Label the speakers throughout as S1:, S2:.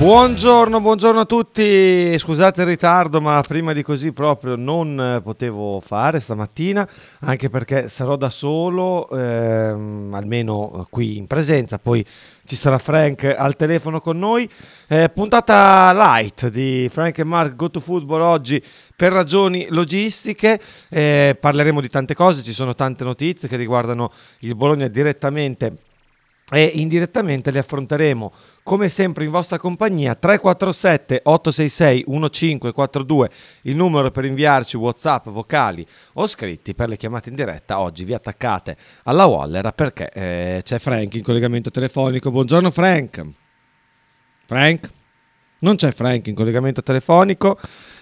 S1: Buongiorno, buongiorno a tutti, scusate il ritardo ma prima di così proprio non potevo fare stamattina anche perché sarò da solo, ehm, almeno qui in presenza, poi ci sarà Frank al telefono con noi. Eh, puntata light di Frank e Mark Go to Football oggi per ragioni logistiche, eh, parleremo di tante cose, ci sono tante notizie che riguardano il Bologna direttamente e indirettamente le affronteremo. Come sempre in vostra compagnia 347 866 1542 il numero per inviarci whatsapp vocali o scritti per le chiamate in diretta. Oggi vi attaccate alla Wallera perché eh, c'è Frank in collegamento telefonico. Buongiorno Frank. Frank? Non c'è Frank in collegamento telefonico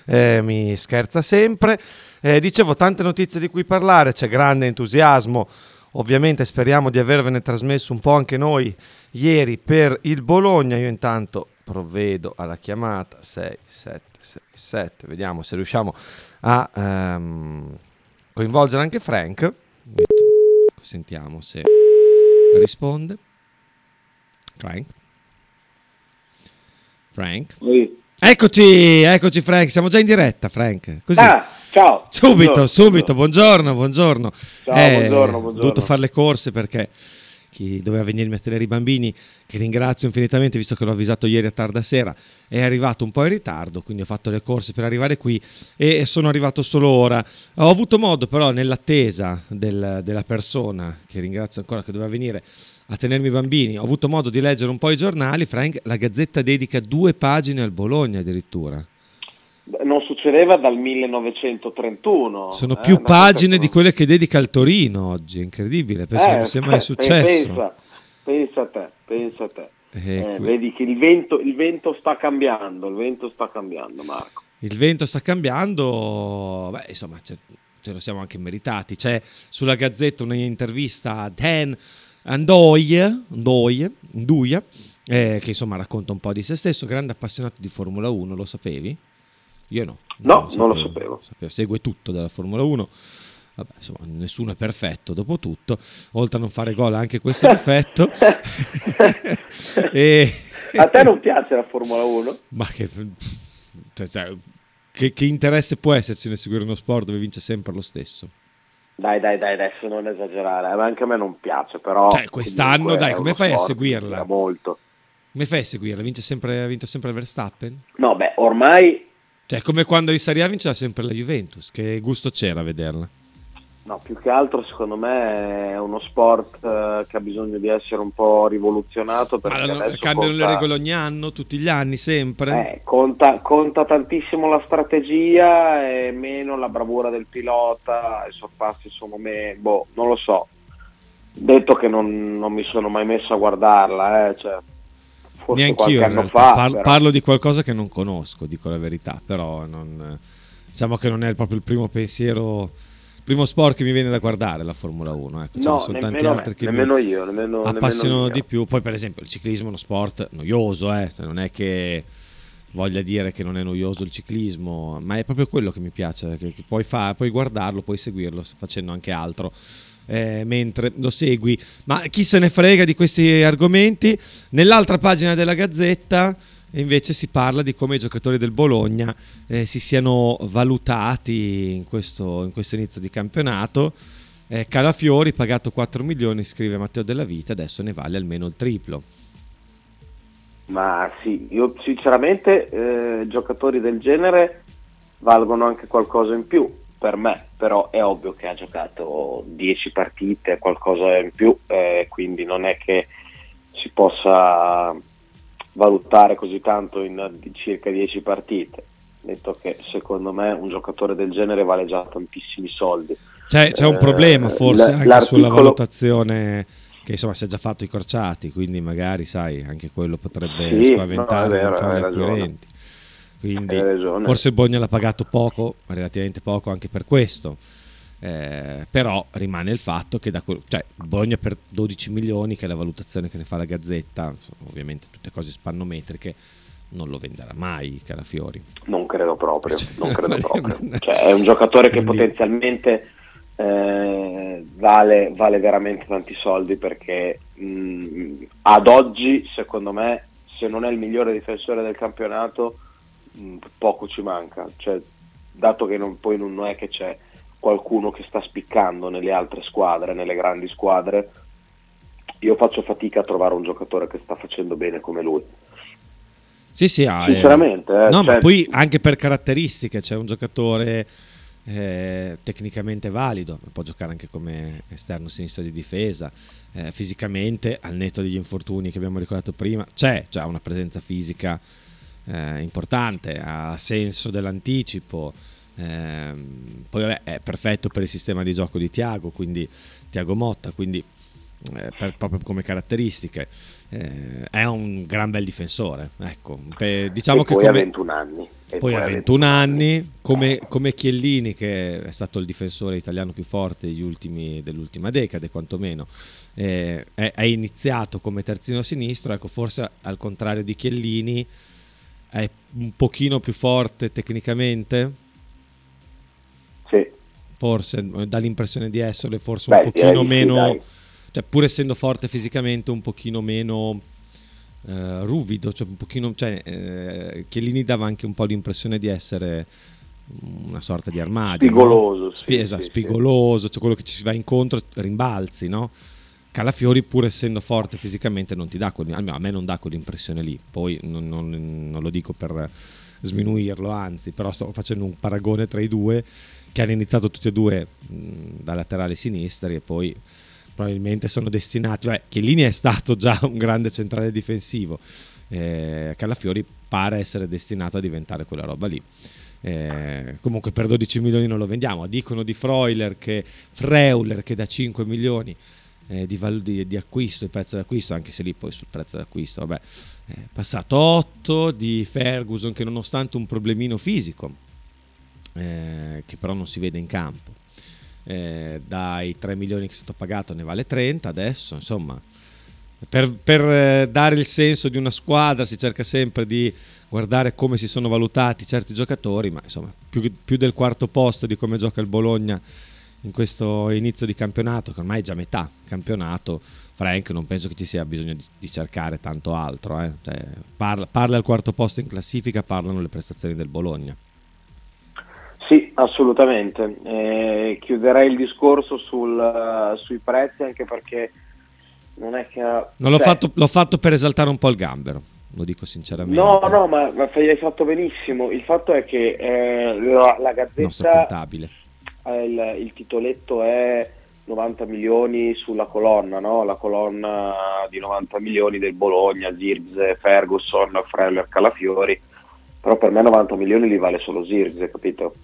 S1: eh, mi scherza sempre. Eh, dicevo tante notizie di cui parlare c'è grande entusiasmo Ovviamente speriamo di avervene trasmesso un po' anche noi ieri per il Bologna. Io intanto provvedo alla chiamata 6767, vediamo se riusciamo a um, coinvolgere anche Frank. Sentiamo se risponde. Frank? Frank? Eccoci, eccoci Frank, siamo già in diretta Frank. Così.
S2: Ah, ciao.
S1: Subito,
S2: buongiorno,
S1: subito, buongiorno, buongiorno.
S2: Ciao,
S1: Eh,
S2: buongiorno,
S1: Ho
S2: buongiorno.
S1: dovuto fare le corse perché chi doveva venirmi a tenere i bambini, che ringrazio infinitamente visto che l'ho avvisato ieri a tarda sera, è arrivato un po' in ritardo, quindi ho fatto le corse per arrivare qui e sono arrivato solo ora. Ho avuto modo però nell'attesa del- della persona, che ringrazio ancora, che doveva venire a tenermi i bambini, ho avuto modo di leggere un po' i giornali, Frank, la Gazzetta dedica due pagine al Bologna addirittura.
S2: Non succedeva dal 1931.
S1: Sono
S2: eh,
S1: più pagine di quelle che dedica al Torino oggi, incredibile, penso
S2: Eh,
S1: non sia mai
S2: pe-
S1: successo.
S2: Pensa, pensa a te, pensa a te.
S1: Eh,
S2: Eh, vedi che il vento, il vento sta cambiando, il vento sta cambiando, Marco.
S1: Il vento sta cambiando, beh, insomma, ce, lo siamo anche meritati. C'è sulla Gazzetta un'intervista a Dan Andoie, Andoie, eh, che insomma racconta un po' di se stesso, grande appassionato di Formula 1, lo sapevi? Io no.
S2: No, non lo sapevo.
S1: Segue tutto della Formula 1. Vabbè, insomma, nessuno è perfetto dopo tutto, oltre a non fare gol anche questo difetto. e...
S2: A te non piace la Formula 1?
S1: Ma che, cioè, cioè, che, che interesse può esserci nel seguire uno sport dove vince sempre lo stesso?
S2: Dai, dai, dai, adesso non esagerare, anche a me non piace, però...
S1: Cioè, quest'anno, dai,
S2: è
S1: come fai a seguirla?
S2: Molto.
S1: Come fai a seguirla? Vince sempre, ha vinto sempre Verstappen?
S2: No, beh, ormai
S1: Cioè, come quando in Serie A vinceva sempre la Juventus, che gusto c'era vederla?
S2: No, più che altro secondo me è uno sport eh, che ha bisogno di essere un po' rivoluzionato perché
S1: Allora, cambiano
S2: conta,
S1: le regole ogni anno, tutti gli anni, sempre?
S2: eh, conta, conta tantissimo la strategia e meno la bravura del pilota, i sorpassi sono meno, boh, non lo so. Detto che non, non mi sono mai messo a guardarla, eh, cioè, forse
S1: Neanch'io
S2: qualche anno
S1: realtà.
S2: fa.
S1: Par-
S2: però.
S1: parlo di qualcosa che non conosco, dico la verità, però non, diciamo che non è proprio il primo pensiero, il primo sport che mi viene da guardare la Formula 1. Ecco, ce
S2: No,
S1: ne sono tanti altri che mi
S2: nemmeno io, nemmeno,
S1: appassionano
S2: nemmeno
S1: di più. Poi, per esempio, il ciclismo è uno sport noioso, eh? cioè, non è che voglia dire che non è noioso il ciclismo, ma è proprio quello che mi piace, che, che puoi, fa- puoi guardarlo, puoi seguirlo facendo anche altro. Eh, mentre lo segui, ma chi se ne frega di questi argomenti? Nell'altra pagina della Gazzetta invece si parla di come i giocatori del Bologna eh, si siano valutati in questo, in questo inizio di campionato. Eh, Calafiori pagato 4 milioni, scrive Matteo Della Vita, adesso ne vale almeno il triplo.
S2: Ma sì, io sinceramente eh, giocatori del genere valgono anche qualcosa in più per me, però è ovvio che ha giocato 10 partite, qualcosa in più, eh, quindi non è che si possa valutare così tanto in circa 10 partite. detto che secondo me un giocatore del genere vale già tantissimi soldi.
S1: C'è, c'è un
S2: Eh,
S1: problema forse
S2: l-
S1: anche
S2: l'articolo-
S1: sulla valutazione che insomma si è già fatto i crociati, quindi magari sai anche quello potrebbe
S2: Sì,
S1: spaventare
S2: no, vero, ragione.
S1: acquirenti. Quindi forse Bogna l'ha pagato poco, relativamente poco anche per questo. Eh, però rimane il fatto che da quel- cioè, Bogna per 12 milioni, che è la valutazione che ne fa la Gazzetta, ovviamente tutte cose spannometriche, non lo venderà mai Calafiori.
S2: Non credo proprio,
S1: Cioè,
S2: non credo proprio. Cioè, è un giocatore che potenzialmente eh, vale, vale veramente tanti soldi perché mh, ad oggi, secondo me, se non è il migliore difensore del campionato, poco ci manca. Cioè, dato che non- poi non è che c'è qualcuno che sta spiccando nelle altre squadre, nelle grandi squadre, io faccio fatica a trovare un giocatore che sta facendo bene come lui.
S1: Sì, sì, ha, eh,
S2: Sinceramente, eh,
S1: no,
S2: cioè-
S1: ma poi anche per caratteristiche, c'è un giocatore eh, tecnicamente valido, può giocare anche come esterno sinistro di difesa, eh, fisicamente, al netto degli infortuni che abbiamo ricordato prima, c'è già una presenza fisica eh, importante, ha senso dell'anticipo, ehm, poi vabbè, è perfetto per il sistema di gioco di Tiago, quindi Tiago Motta, quindi eh, per- proprio come caratteristiche. Eh, è un gran bel difensore. Ecco, Pe- diciamo
S2: e
S1: che
S2: poi ha
S1: come,
S2: 21 anni. E
S1: poi ha 21 anni, come, come Chiellini, che è stato il difensore italiano più forte degli ultimi- dell'ultima decade, quantomeno. eh, è, è iniziato come terzino sinistro, ecco, forse al contrario di Chiellini è un pochino più forte tecnicamente,
S2: Sì.
S1: forse eh, dà l'impressione di essere forse
S2: Beh,
S1: un pochino
S2: sì,
S1: meno
S2: dai.
S1: cioè pur essendo forte fisicamente un pochino meno eh, ruvido cioè un pochino cioè eh, Chiellini dava anche un po' l'impressione di essere una sorta di armadio
S2: Spigoloso,
S1: no?
S2: sì,
S1: Spi- esatto,
S2: sì,
S1: spigoloso cioè quello che ci si va incontro rimbalzi no? Calafiori pur essendo forte fisicamente non ti dà quel- almeno a me non dà quell'impressione lì poi non, non- non lo dico per sminuirlo anzi però sto facendo un paragone tra i due che hanno iniziato tutti e due mh, da laterali sinistri e poi probabilmente sono destinati, cioè Chiellini è stato già un grande centrale difensivo, eh, Calafiori pare essere destinato a diventare quella roba lì. Eh, comunque per 12 milioni non lo vendiamo, dicono di Freuler che Freuler che da 5 milioni eh, di, val- di- di acquisto, il prezzo d'acquisto, anche se lì poi sul prezzo d'acquisto, vabbè, è passato 8 di Ferguson che nonostante un problemino fisico, eh, che però non si vede in campo, eh, dai 3 milioni che è stato pagato ne vale 30 adesso, insomma, per, per, eh, dare il senso di una squadra si cerca sempre di guardare come si sono valutati certi giocatori, ma insomma più, più del quarto posto di come gioca il Bologna in questo inizio di campionato, che ormai è già metà campionato, Frank non penso che ci sia bisogno di, di cercare tanto altro. eh. Cioè, parla, parla al quarto posto in classifica, parlano le prestazioni del Bologna.
S2: Sì, assolutamente. Eh, chiuderei il discorso sul, eh, sui prezzi anche perché non è che...
S1: Non l'ho,
S2: cioè,
S1: fatto, l'ho fatto per esaltare un po' il gambero, lo dico sinceramente.
S2: No, no, ma, ma hai fatto benissimo. Il fatto è che eh, la, la
S1: Il nostro
S2: Gazzetta,
S1: contabile.
S2: Eh, il, il titoletto è 90 milioni sulla colonna, no? la colonna di 90 milioni del Bologna, Zirze, Ferguson, Freller, Calafiori, però per me 90 milioni li vale solo Zirze, capito?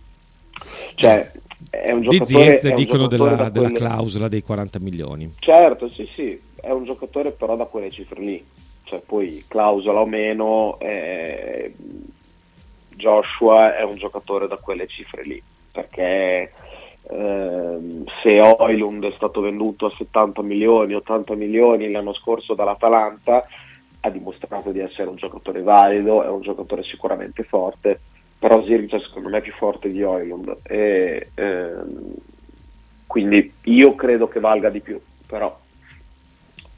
S2: Cioè, è un
S1: Di
S2: giocatore...
S1: Zirze
S2: è un
S1: dicono della,
S2: da
S1: della
S2: quelle-
S1: clausola dei 40 milioni.
S2: Certo, sì, sì, è un giocatore però da quelle cifre lì, cioè poi clausola o meno, eh, Joshua è un giocatore da quelle cifre lì, perché ehm, se Oilund è stato venduto a 70 milioni, 80 milioni l'anno scorso dall'Atalanta, ha dimostrato di essere un giocatore valido, è un giocatore sicuramente forte, però Zirkzee secondo me è più forte di Oilund e ehm, quindi io credo che valga di più, però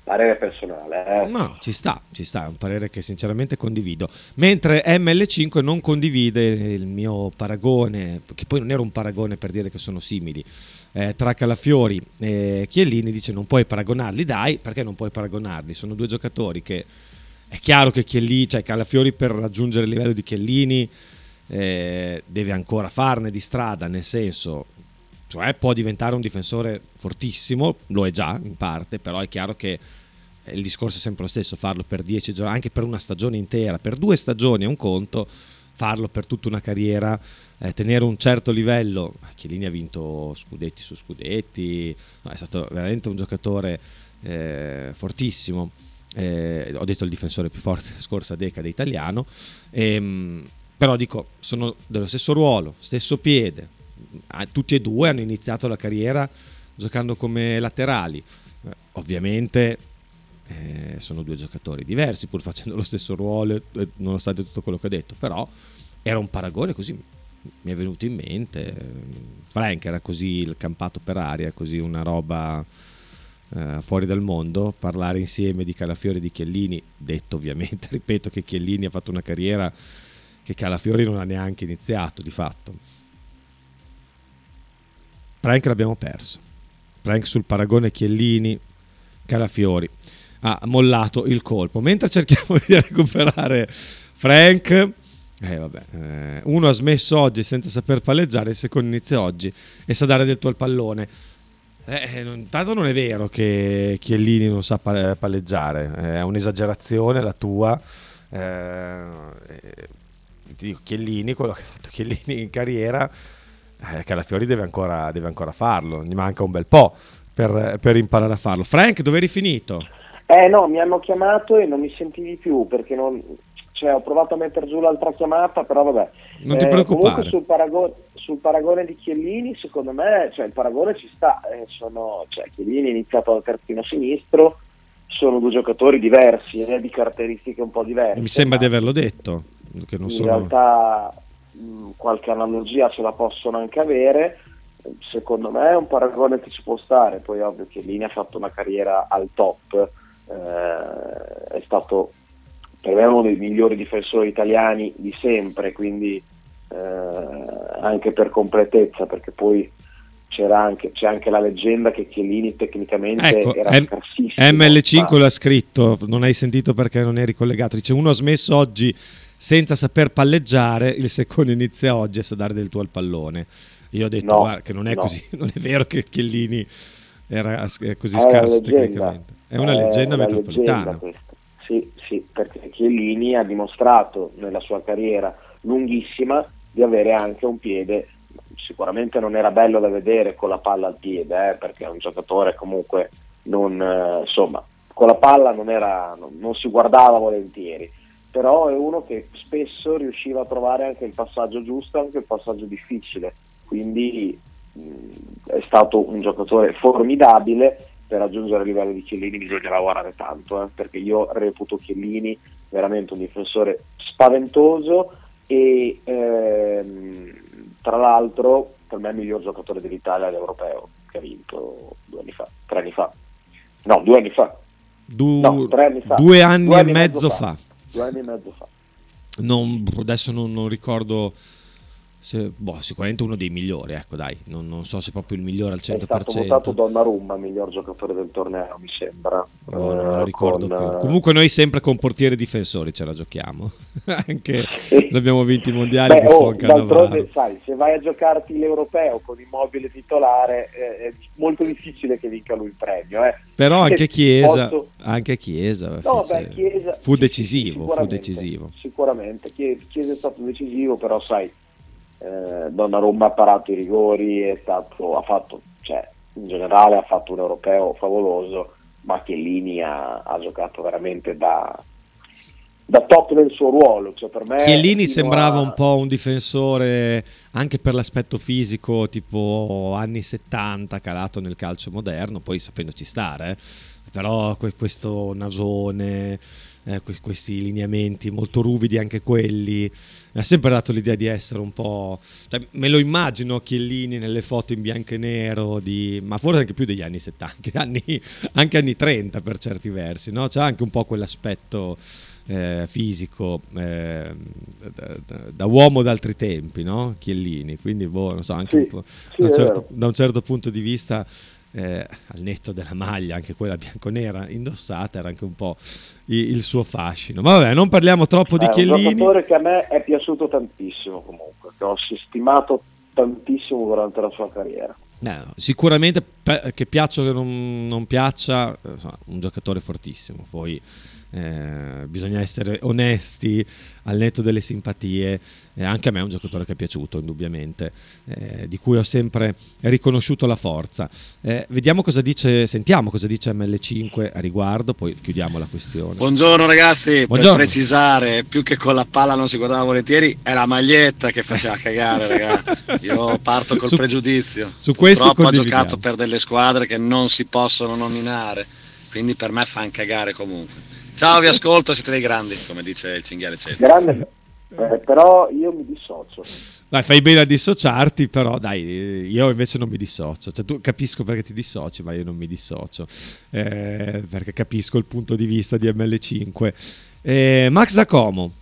S2: parere personale. Eh.
S1: No, ci sta, ci sta, è un parere che sinceramente condivido. Mentre ML5 non condivide il mio paragone, che poi non era un paragone per dire che sono simili, eh, tra Calafiori e Chiellini, dice non puoi paragonarli, dai, perché non puoi paragonarli? Sono due giocatori che è chiaro che Chiellini, cioè Calafiori per raggiungere il livello di Chiellini eh, deve ancora farne di strada, nel senso cioè può diventare un difensore fortissimo, lo è già in parte, però è chiaro che il discorso è sempre lo stesso, farlo per 10 giorni, anche per una stagione intera, per due stagioni è un conto, farlo per tutta una carriera, eh, tenere un certo livello. Chiellini ha vinto scudetti su scudetti, no, è stato veramente un giocatore eh, fortissimo. Eh, ho detto il difensore più forte scorsa decade italiano. Ehm, però dico, sono dello stesso ruolo, stesso piede. Tutti e due hanno iniziato la carriera giocando come laterali. Eh, ovviamente eh, sono due giocatori diversi, pur facendo lo stesso ruolo, eh, nonostante tutto quello che ho detto. Però era un paragone così, mi è venuto in mente. Frank era così campato per aria, così una roba eh, fuori dal mondo. Parlare insieme di Calafiori e di Chiellini, detto ovviamente, ripeto che Chiellini ha fatto una carriera che Calafiori non ha neanche iniziato di fatto. Frank l'abbiamo perso. Frank sul paragone Chiellini, Calafiori ha mollato il colpo. Mentre cerchiamo di recuperare Frank, eh, vabbè, eh, uno ha smesso oggi senza saper palleggiare, il secondo inizia oggi e sa dare del tuo al pallone. Eh, intanto non è vero che Chiellini non sa palleggiare, è un'esagerazione la tua. Eh, ti dico Chiellini, quello che ha fatto Chiellini in carriera, eh, Calafiori deve ancora, deve ancora farlo, gli manca un bel po' per, per imparare a farlo. Frank, dove eri finito?
S2: Eh no, mi hanno chiamato e non mi sentivi più perché non, cioè, ho provato a mettere giù l'altra chiamata, però vabbè.
S1: Non ti eh, preoccupare.
S2: Sul paragone, sul paragone, di Chiellini, secondo me, cioè, il paragone ci sta. Eh, sono, cioè, Chiellini è iniziato da terzino sinistro, sono due giocatori diversi, eh, di caratteristiche un po' diverse.
S1: Mi sembra di averlo detto
S2: che non in sono... realtà mh, qualche analogia ce la possono anche avere. Secondo me è un paragone che ci può stare poi ovvio che Lini ha fatto una carriera al top eh, è stato per me uno dei migliori difensori italiani di sempre quindi eh, anche per completezza perché poi c'era anche, c'è anche la leggenda che Chiellini tecnicamente ecco, era M- scarsissimo.
S1: ML5 ma... l'ha scritto non hai sentito perché non eri collegato. Dice uno ha smesso oggi senza saper palleggiare, il secondo inizia oggi a sa dare del tuo al pallone. Io ho detto no, guarda, che non è no. così, non è vero che Chiellini era così è scarso tecnicamente. È una leggenda è metropolitana.
S2: Leggenda sì, sì, perché Chiellini ha dimostrato nella sua carriera lunghissima di avere anche un piede sicuramente non era bello da vedere con la palla al piede, eh, perché è un giocatore comunque non, eh, insomma, con la palla non, era, non, non, si guardava volentieri, però è uno che spesso riusciva a trovare anche il passaggio giusto, anche il passaggio difficile, quindi mh, è stato un giocatore formidabile, per raggiungere il livello di Chiellini bisogna lavorare tanto, eh, perché io reputo Chiellini veramente un difensore spaventoso e ehm, tra l'altro per me è il miglior giocatore dell'Italia all'Europeo che ha vinto due anni fa, tre anni fa, no due anni fa,
S1: du- no, tre anni fa, due anni, due anni e mezzo, mezzo fa. fa
S2: due anni e mezzo fa.
S1: Non, adesso non, non ricordo se, boh, sicuramente uno dei migliori, ecco dai, non, non, so se proprio il migliore al 100%. È
S2: stato votato Donnarumma, miglior giocatore del torneo, mi sembra.
S1: Oh, non lo ricordo con, più. Comunque noi sempre con portieri difensori ce la giochiamo, anche abbiamo vinto i mondiali
S2: Beh, oh, d'altronde, sai, se vai a giocarti l'europeo con immobile titolare eh, è molto difficile che vinca lui il premio. Eh.
S1: Però anche Chiesa, posso... anche Chiesa, no, beh, Chiesa fu decisivo, fu decisivo.
S2: Sicuramente, Chiesa è stato decisivo, però sai eh, Donnarumma ha parato i rigori, stato, ha fatto, cioè, in generale ha fatto un europeo favoloso, ma Chiellini ha, ha giocato veramente da, da top del suo ruolo. Cioè per me
S1: Chiellini sembrava a... un po' un difensore anche per l'aspetto fisico, tipo anni 70, calato nel calcio moderno, poi sapendoci stare, eh. però questo nasone, eh, questi lineamenti molto ruvidi anche quelli mi ha sempre dato l'idea di essere un po'... Cioè, me lo immagino Chiellini nelle foto in bianco e nero, di, ma forse anche più degli anni 70, anni, anche anni 30 per certi versi, no? C'è anche un po' quell'aspetto eh, fisico eh, da, da, uomo d'altri tempi, no? Chiellini, quindi boh, non so, anche sì, un sì, da, un certo, da un certo punto di vista eh, al netto della maglia, anche quella bianconera indossata, era anche un po' il, suo fascino. Ma vabbè, non parliamo troppo di Chiellini. È un
S2: giocatore che a me è piaciuto tantissimo comunque, che ho stimato tantissimo durante la sua carriera.
S1: Eh, sicuramente che piaccia o che non, non piaccia, insomma, un giocatore fortissimo. Poi eh, bisogna essere onesti al netto delle simpatie. Eh, anche a me è un giocatore che è piaciuto, indubbiamente, eh, di cui ho sempre riconosciuto la forza. Eh, vediamo cosa dice, sentiamo cosa dice ML5 a riguardo, poi chiudiamo la questione.
S3: Buongiorno ragazzi, Buongiorno. per precisare, più che con la palla non si guardava volentieri, è la maglietta che faceva cagare, ragazzi. Io parto col su, pregiudizio.
S1: Su questo
S3: Purtroppo ha giocato per delle squadre che non si possono nominare, quindi per me fa cagare comunque. Ciao, vi ascolto, siete dei grandi, come dice il cinghiale Ceto.
S2: Grande, eh, però io mi dissocio.
S1: Dai, fai bene a dissociarti, però dai, io invece non mi dissocio. Cioè, tu capisco perché ti dissoci, ma io non mi dissocio. Eh, perché capisco il punto di vista di ML5. Eh, Max da Como.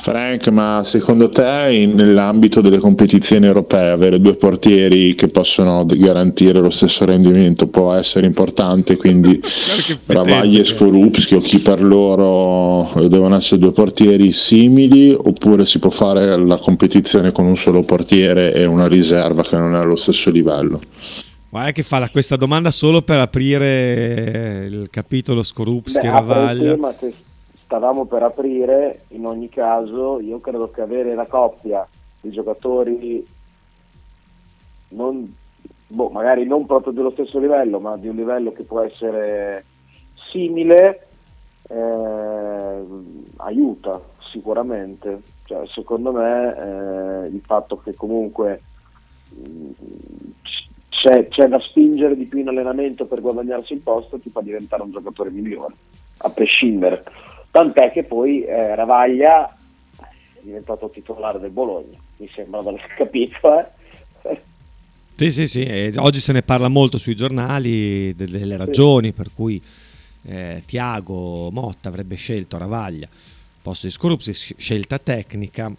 S4: Frank, ma secondo te nell'ambito delle competizioni europee avere due portieri che possono garantire lo stesso rendimento può essere importante, quindi Ravaglia e Skorupski o chi per loro devono essere due portieri simili oppure si può fare la competizione con un solo portiere e una riserva che non è allo stesso livello?
S1: Guarda che fa questa domanda solo per aprire il capitolo Skorupski e Ravaglia
S2: stavamo per aprire, in ogni caso io credo che avere la coppia di giocatori non, boh, magari non proprio dello stesso livello, ma di un livello che può essere simile, eh, aiuta sicuramente. Cioè, secondo me eh, il fatto che comunque mh, c'è, c'è, da spingere di più in allenamento per guadagnarsi il posto ti fa diventare un giocatore migliore, a prescindere tant'è che poi eh, Ravaglia è diventato titolare del Bologna, mi sembra di aver capito. Eh?
S1: Sì, sì, sì, e oggi se ne parla molto sui giornali delle ragioni sì. per cui eh, Tiago Motta avrebbe scelto Ravaglia posto di Scorupsi, scelta tecnica,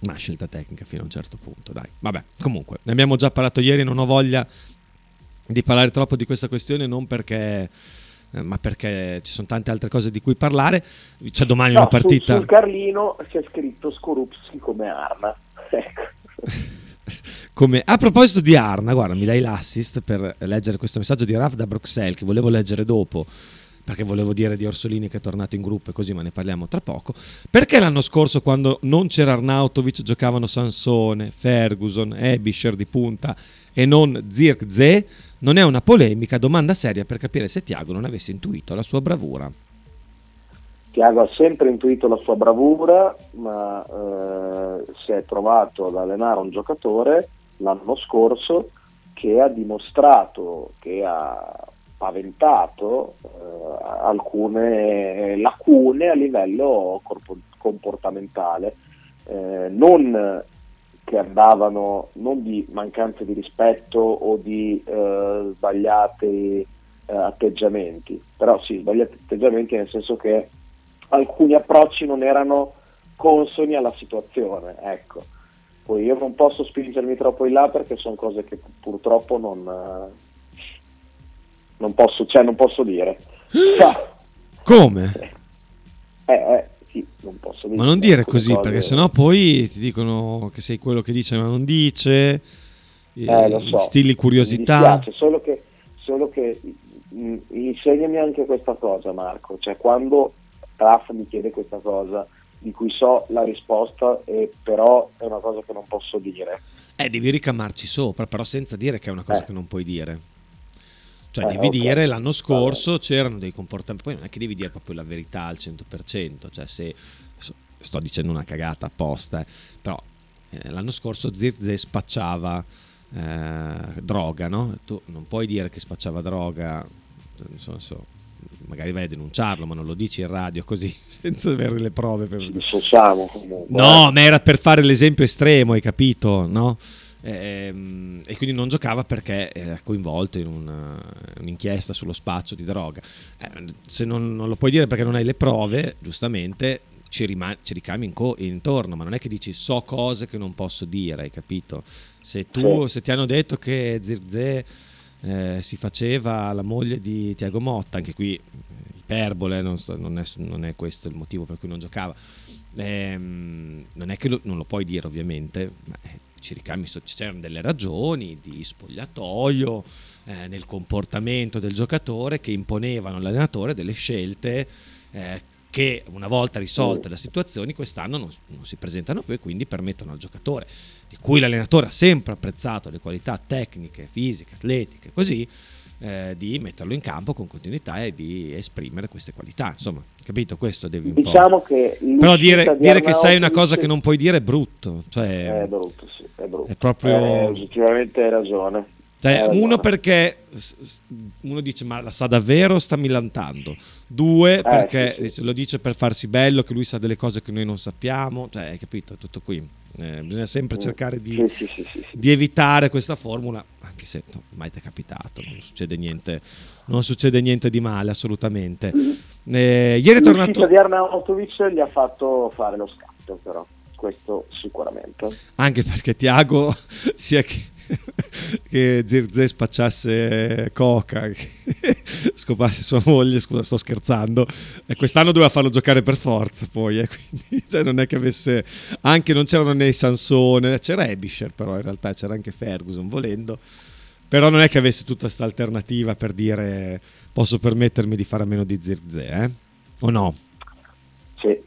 S1: ma scelta tecnica fino a un certo punto, dai. Vabbè, comunque, ne abbiamo già parlato ieri, non ho voglia di parlare troppo di questa questione, non perché ma perché ci sono tante altre cose di cui parlare. C'è domani
S2: no,
S1: una partita.
S2: Sul, sul Carlino c'è scritto Skorupski come Arna. Ecco.
S1: come... A proposito di Arna, guarda, mi dai l'assist per leggere questo messaggio di Raf da Bruxelles che volevo leggere dopo perché volevo dire di Orsolini che è tornato in gruppo e così, ma ne parliamo tra poco. Perché l'anno scorso, quando non c'era Arnautovic, giocavano Sansone, Ferguson, Ebischer di punta e non Zirkzee? Non è una polemica, domanda seria per capire se Tiago non avesse intuito la sua bravura.
S2: Tiago ha sempre intuito la sua bravura, ma eh, si è trovato ad allenare un giocatore l'anno scorso che ha dimostrato che ha paventato eh, alcune lacune a livello corpo- comportamentale, eh, non che andavano non di mancanza di rispetto o di eh, sbagliati eh, atteggiamenti, però sì, sbagliati atteggiamenti nel senso che alcuni approcci non erano consoni alla situazione, ecco. Poi io non posso spingermi troppo in là perché sono cose che purtroppo non, non posso, cioè, non posso dire.
S1: Come?
S2: Eh, eh, sì, non posso dire.
S1: Ma non dire così, cose... perché sennò poi ti dicono che sei quello che dice ma non dice,
S2: eh, lo so.
S1: stili curiosità.
S2: solo che, solo che mh, insegnami anche questa cosa Marco, cioè quando Raf mi chiede questa cosa di cui so la risposta e però è una cosa che non posso dire.
S1: Eh, devi ricamarci sopra, però senza dire che è una cosa eh. che non puoi dire. Cioè, eh, devi okay. dire l'anno scorso allora. c'erano dei comportamenti, poi non è che devi dire proprio la verità al 100%, cioè se sto dicendo una cagata apposta, eh, però eh, l'anno scorso Zirze spacciava eh, droga, no? Tu non puoi dire che spacciava droga, non so, so, magari vai a denunciarlo, ma non lo dici in radio così, senza avere le prove. Per...
S2: Ci dissociamo comunque.
S1: No, eh. ma era per fare l'esempio estremo, hai capito, no? Ehm, e quindi non giocava perché era coinvolto in una, un'inchiesta sullo spaccio di droga. Eh, se non, non, lo puoi dire perché non hai le prove, giustamente ci, rima- ci ricami in co- intorno, ma non è che dici so cose che non posso dire, hai capito? Se, tu, se ti hanno detto che Zirze eh, si faceva la moglie di Tiago Motta, anche qui iperbole, non, sto, non, è, non, è, questo il motivo per cui non giocava. Eh, non è che lo, non lo puoi dire ovviamente, ma eh, ci ricami, c'erano delle ragioni di spogliatoio, eh, nel comportamento del giocatore che imponevano all'allenatore delle scelte eh, che una volta risolte le situazioni quest'anno non, non, si presentano più e quindi permettono al giocatore, di cui l'allenatore ha sempre apprezzato le qualità tecniche, fisiche, atletiche, così, eh, di metterlo in campo con continuità e di esprimere queste qualità. Insomma, capito? Questo devi un
S2: diciamo che
S1: Però dire, dire che sai una cosa che non puoi dire è brutto. Cioè,
S2: è brutto, sì, è brutto.
S1: È proprio...
S2: Eh, hai ragione.
S1: Cioè, uno perché uno dice ma la sa davvero sta millantando due eh, perché sì, sì. lo dice per farsi bello che lui sa delle cose che noi non sappiamo cioè hai capito tutto qui eh, bisogna sempre mm. cercare di,
S2: sì,
S1: di, evitare questa formula anche se no, mai ti è capitato non succede niente non succede niente di male assolutamente.
S2: Eh, ieri è tornato di Arnautovic gli ha fatto fare lo scatto però questo sicuramente.
S1: Anche perché Tiago sia che che Zirze spacciasse coca, che scopasse sua moglie, scusa sto scherzando, e quest'anno doveva farlo giocare per forza poi, eh, quindi cioè, non è che avesse, anche non c'erano né Sansone, c'era Ebisher però in realtà c'era anche Ferguson volendo, però non è che avesse tutta questa alternativa per dire posso permettermi di fare a meno di Zirze, eh? o no?
S2: Sì.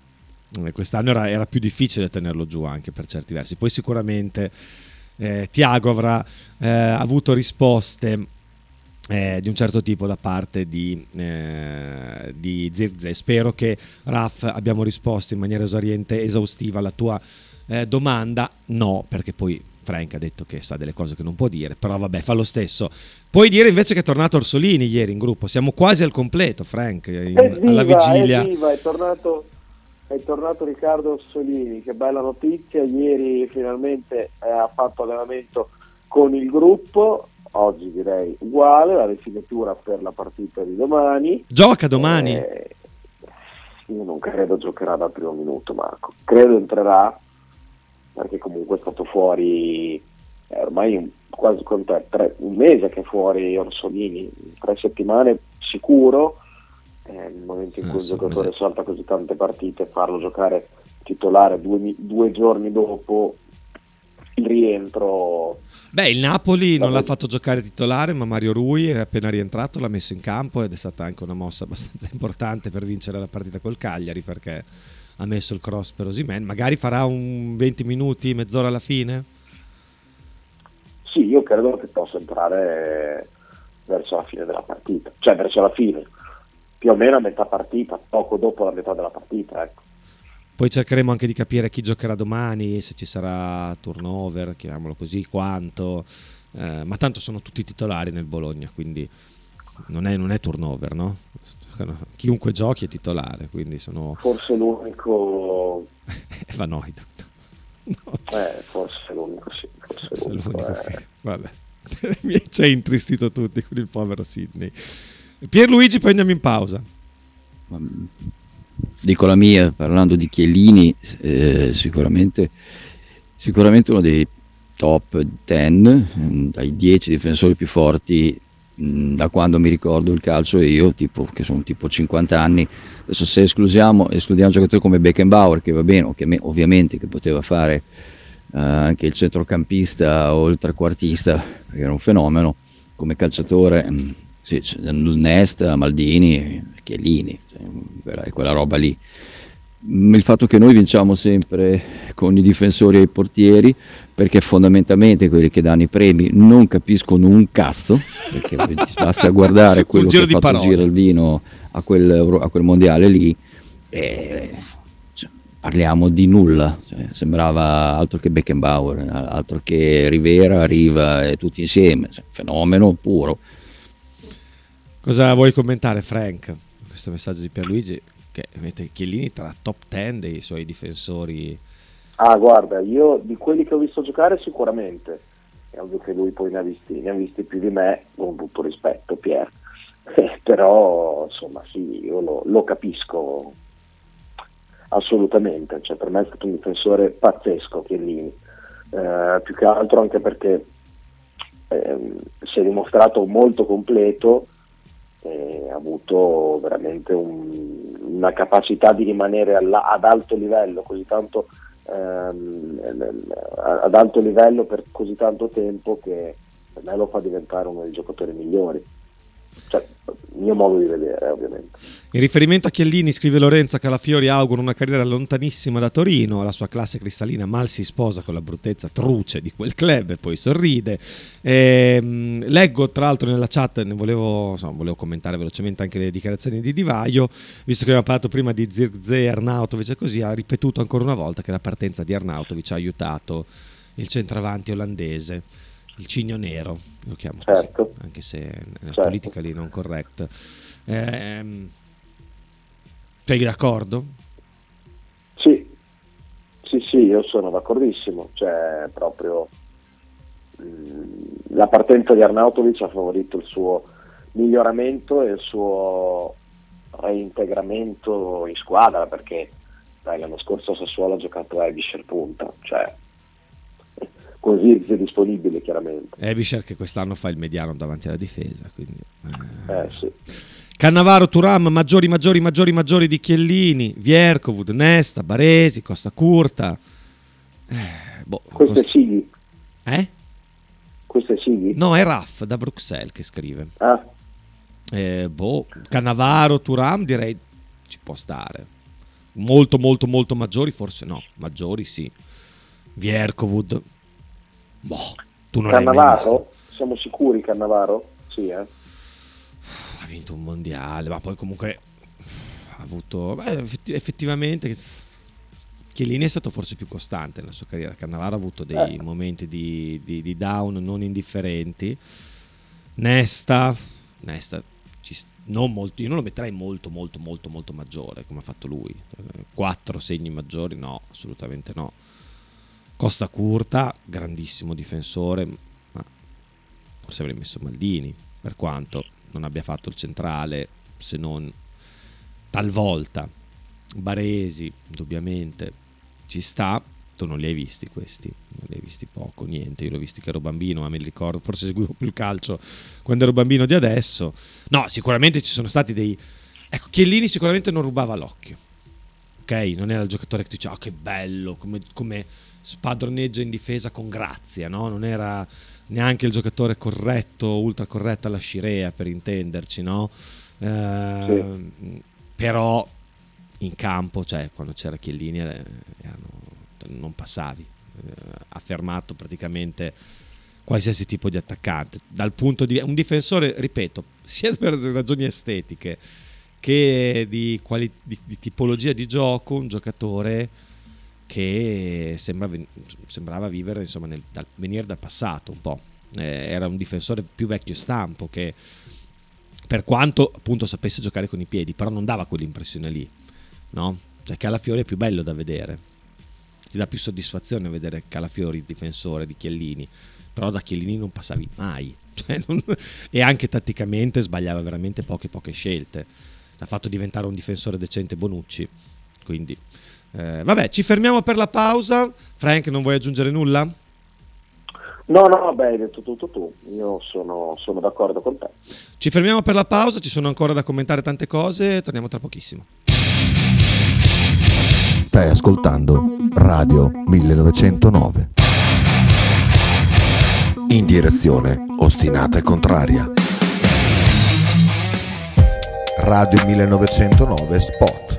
S1: Eh, quest'anno era, era più difficile tenerlo giù anche per certi versi, poi sicuramente eh, Tiago avrà eh, avuto risposte eh, di un certo tipo da parte di, eh, di Zirze. Spero che Raf abbiamo risposto in maniera esoriente, esaustiva alla tua eh, domanda. No, perché poi Frank ha detto che sa delle cose che non può dire, però vabbè, fa lo stesso. Puoi dire invece che è tornato Orsolini ieri in gruppo, siamo quasi al completo, Frank, in,
S2: viva,
S1: alla vigilia.
S2: È, viva, è tornato è tornato Riccardo Solini, che bella notizia, ieri finalmente eh, ha fatto allenamento con il gruppo, oggi direi uguale, la rifinitura per la partita di domani.
S1: Gioca domani? Eh,
S2: io non credo giocherà dal primo minuto Marco, credo entrerà perché comunque è stato fuori eh, ormai un, quasi tre, un mese che è fuori Orsolini, tre settimane sicuro eh, nel momento in cui ah, il giocatore salta così tante partite, farlo giocare titolare due, due giorni dopo il rientro.
S1: Beh, il Napoli non l'ha fatto giocare titolare, ma Mario Rui è appena rientrato, l'ha messo in campo ed è stata anche una mossa abbastanza importante per vincere la partita col Cagliari perché ha messo il cross per Osimen. Magari farà un 20 minuti, mezz'ora alla fine?
S2: Sì, io credo che possa entrare verso la fine della partita, cioè verso la fine più o meno a metà partita, poco dopo la metà della partita. Ecco.
S1: Poi cercheremo anche di capire chi giocherà domani, se ci sarà turnover, chiamiamolo così, quanto. Eh, ma tanto sono tutti titolari nel Bologna, quindi non è, non è turnover, no? Chiunque giochi è titolare, quindi sono...
S2: Forse l'unico...
S1: è Vanoid.
S2: No. Eh, forse l'unico, sì. Forse, forse l'unico, l'unico
S1: eh. Vabbè. Mi ci hai intristito tutti con il povero Sidney. Pierluigi, poi andiamo in pausa.
S5: Dico la mia, parlando di Chiellini, eh, sicuramente, sicuramente uno dei top 10, mm, dai 10 difensori più forti da quando mi ricordo il calcio io, tipo, che sono tipo 50 anni. Adesso se escludiamo, escludiamo giocatori come Beckenbauer, che va bene, ovviamente che poteva fare uh, anche il centrocampista o il trequartista, perché era un fenomeno, come calciatore... Sì, Nest, Maldini, Chiellini, cioè, quella, quella roba lì. Il fatto che noi vinciamo sempre con i difensori e i portieri, perché fondamentalmente quelli che danno i premi non capiscono un cazzo, perché basta guardare quello che ha fatto parole. Giraldino a quel, a quel, mondiale lì, e cioè, parliamo di nulla, cioè, sembrava altro che Beckenbauer, altro che Rivera, Riva e tutti insieme, cioè, fenomeno puro.
S1: Cosa vuoi commentare, Frank? Questo messaggio di Pierluigi che mette Chiellini tra top 10 dei suoi difensori.
S2: Ah, guarda, io di quelli che ho visto giocare sicuramente. È ovvio che lui poi ne ha visti, ne ha visti più di me, con tutto rispetto, Pier. Eh, però, insomma, sì, io lo, lo capisco assolutamente. Cioè, per me è stato un difensore pazzesco, Chiellini. Eh, più che altro anche perché eh, si è dimostrato molto completo ha avuto veramente un, una capacità di rimanere alla, ad alto livello, così tanto ehm, ad alto livello per così tanto tempo che per me lo fa diventare uno dei giocatori migliori. Cioè, il mio modo di vedere, ovviamente.
S1: In riferimento a Chiellini, scrive Lorenzo Calafiori, auguro una carriera lontanissima da Torino, la sua classe cristallina mal si sposa con la bruttezza truce di quel club e poi sorride. E, ehm, leggo tra l'altro nella chat, ne volevo, insomma, volevo, commentare velocemente anche le dichiarazioni di Divaio, visto che abbiamo parlato prima di Zirze Arnautovic e così, ha ripetuto ancora una volta che la partenza di Arnautovic ha aiutato il centravanti olandese il cigno nero, lo chiamo certo. Anche se nella certo. politica lì non correct. Ehm, sei d'accordo?
S2: Sì, sì, sì, io sono d'accordissimo, cioè proprio mh, mm, la partenza di Arnautovic ha favorito il suo miglioramento e il suo reintegramento in squadra perché dai, l'anno scorso Sassuolo ha giocato a Ebischer punta, cioè così è disponibile chiaramente.
S1: Ebisher che quest'anno fa il mediano davanti alla difesa. Quindi,
S2: eh. Eh, sì.
S1: Cannavaro, Turam, maggiori, maggiori, maggiori, maggiori di Chiellini, Viercovud, Nesta, Baresi, Costa Curta.
S2: Eh, boh, Questo Costa... è Sighi.
S1: Eh?
S2: Questo è Sighi?
S1: No, è Raff da Bruxelles che scrive.
S2: Ah.
S1: Eh, boh, Cannavaro, Turam direi ci può stare. Molto, molto, molto maggiori, forse no. Maggiori sì. Viercovud, Boh, tu non
S2: Cannavaro? Siamo sicuri Cannavaro? Sì, eh.
S1: Ha vinto un mondiale, ma poi comunque ha avuto... Beh, effettivamente... Chiellini è stato forse più costante nella sua carriera. Cannavaro ha avuto dei eh. momenti di, di, di, down non indifferenti. Nesta, Nesta non molto, io non lo metterei molto, molto, molto, molto maggiore come ha fatto lui. Quattro segni maggiori, no, assolutamente no. Costa Curta, grandissimo difensore, ma forse avrei messo Maldini, per quanto non abbia fatto il centrale, se non talvolta. Baresi, indubbiamente, ci sta. Tu non li hai visti questi, non li hai visti poco, niente. Io l'ho visti che ero bambino, ma mi ricordo, forse seguivo più il calcio quando ero bambino di adesso. No, sicuramente ci sono stati dei... Ecco, Chiellini sicuramente non rubava l'occhio. Ok? Non era il giocatore che tu dici, oh che bello, come... come spadroneggia in difesa con grazia, no? non era neanche il giocatore corretto, ultra corretto alla Scirea per intenderci, no? Eh, sì. però in campo, cioè quando c'era Chiellini erano, non passavi, eh, ha fermato praticamente qualsiasi tipo di attaccante. Dal punto di un difensore, ripeto, sia per ragioni estetiche che di, quali, di, di tipologia di gioco, un giocatore che sembra, sembrava vivere insomma, nel, dal, venire dal passato un po'. Eh, era un difensore più vecchio stampo che per quanto appunto sapesse giocare con i piedi, però non dava quell'impressione lì, no? Cioè Calafiori è più bello da vedere, ti dà più soddisfazione vedere Calafiori difensore di Chiellini, però da Chiellini non passavi mai, cioè non, e anche tatticamente sbagliava veramente poche poche scelte, l'ha fatto diventare un difensore decente Bonucci, quindi eh, vabbè, ci fermiamo per la pausa. Frank, non vuoi aggiungere nulla?
S2: No, no, beh, hai detto tutto tu, io sono, sono d'accordo con te.
S1: Ci fermiamo per la pausa, ci sono ancora da commentare tante cose, torniamo tra pochissimo.
S6: Stai ascoltando Radio 1909. In direzione ostinata e contraria. Radio 1909 Spot.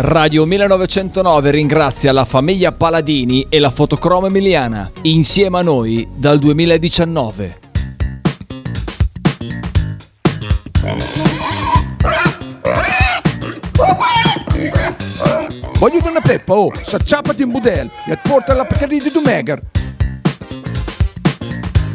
S7: Radio 1909 ringrazia la famiglia Paladini e la fotocromo emiliana, insieme a noi dal 2019.
S8: Voglio una peppa, oh, s'acciappati in budel e porta la Pcaridi di Dumegar.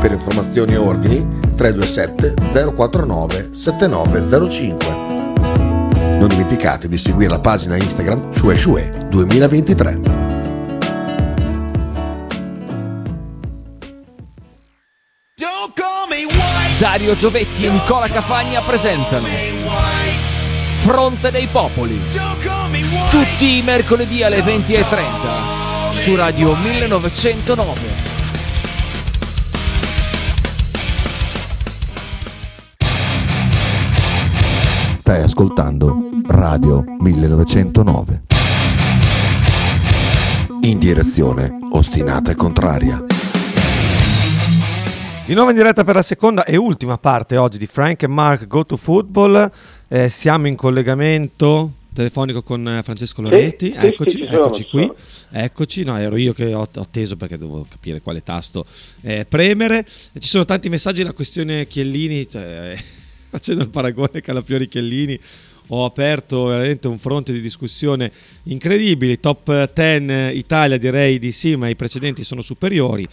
S6: Per informazioni e ordini 327 049 7905. Non dimenticate di seguire la pagina Instagram Shue Shue 2023.
S7: Dario Giovetti e Nicola Cafagna presentano Fronte dei Popoli. Tutti i mercoledì alle 20.30 su Radio 1909.
S9: Stai ascoltando Radio 1909. In direzione ostinata e contraria.
S1: Di nuovo in diretta per la seconda e ultima parte oggi di Frank e Mark Go to Football. Eh, siamo in collegamento telefonico con eh, Francesco Loretti.
S2: Sì,
S1: eccoci,
S2: sì,
S1: eccoci
S2: ci
S1: qui. Eccoci, no, ero io che ho, ho teso perché dovevo capire quale tasto eh, premere. Ci sono tanti messaggi, la questione Chiellini, cioè, facendo il paragone Calafiori Chiellini. Ho aperto veramente un fronte di discussione incredibile. Top 10 Italia direi di sì, ma i precedenti sono superiori.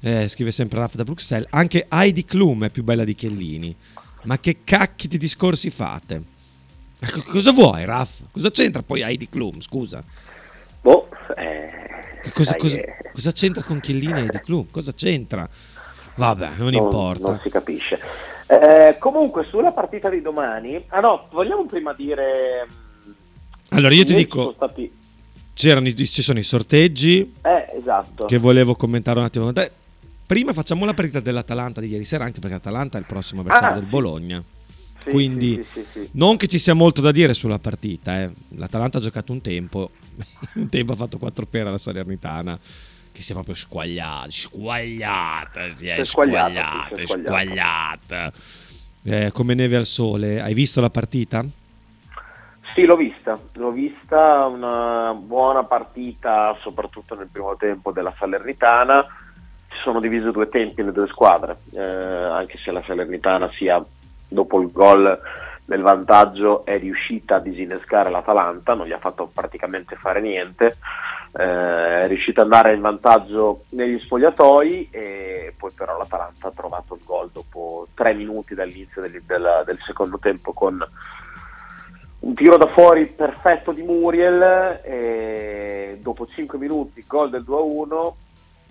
S1: Eh, scrive sempre Raff da Bruxelles. Anche Heidi Klum è più bella di Chiellini. Ma che cacchi di discorsi fate? Ecco, Cosa vuoi, Raff? Cosa c'entra poi Heidi Klum? Scusa.
S2: Boh, eh,
S1: Cosa, cosa-
S2: eh,
S1: cosa c'entra con Chiellini e Heidi Klum? Cosa c'entra? Vabbè, non,
S2: non,
S1: importa.
S2: non si capisce. Eh, comunque, sulla partita di domani, ah no, vogliamo prima dire. mh,
S1: Allora, io ti dico-
S2: ci Sono stati...
S1: C'erano, i- ci sono i sorteggi
S2: Eh, esatto.
S1: che volevo commentare un attimo. Prima facciamo la partita dell'Atalanta di ieri sera, anche perché l'Atalanta è il prossimo avversario
S2: Ah,
S1: del
S2: sì.
S1: Bologna.
S2: Sì,
S1: Quindi,
S2: sì.
S1: non che ci sia molto da dire sulla partita. eh. L'Atalanta ha giocato un tempo, un tempo ha fatto 4 per alla Salernitana, che si è proprio squagliata, squagliata, si è
S2: è squagliata,
S1: squagliata,
S2: sì, è
S1: squagliata. Eh, come neve al sole. Hai visto la partita?
S2: Sì, l'ho vista, l'ho vista, una buona partita, soprattutto nel primo tempo della Salernitana. Si sono divise due tempi le due squadre, eh, anche se la Salernitana sia dopo il gol del vantaggio è riuscita a disinnescare l'Atalanta, non gli ha fatto praticamente fare niente, eh, è riuscita ad andare in vantaggio negli spogliatoi e poi però l'Atalanta ha trovato il gol dopo tre minuti dall'inizio del, del- del secondo tempo con un tiro da fuori perfetto di Muriel e dopo 5 minuti gol del 2-1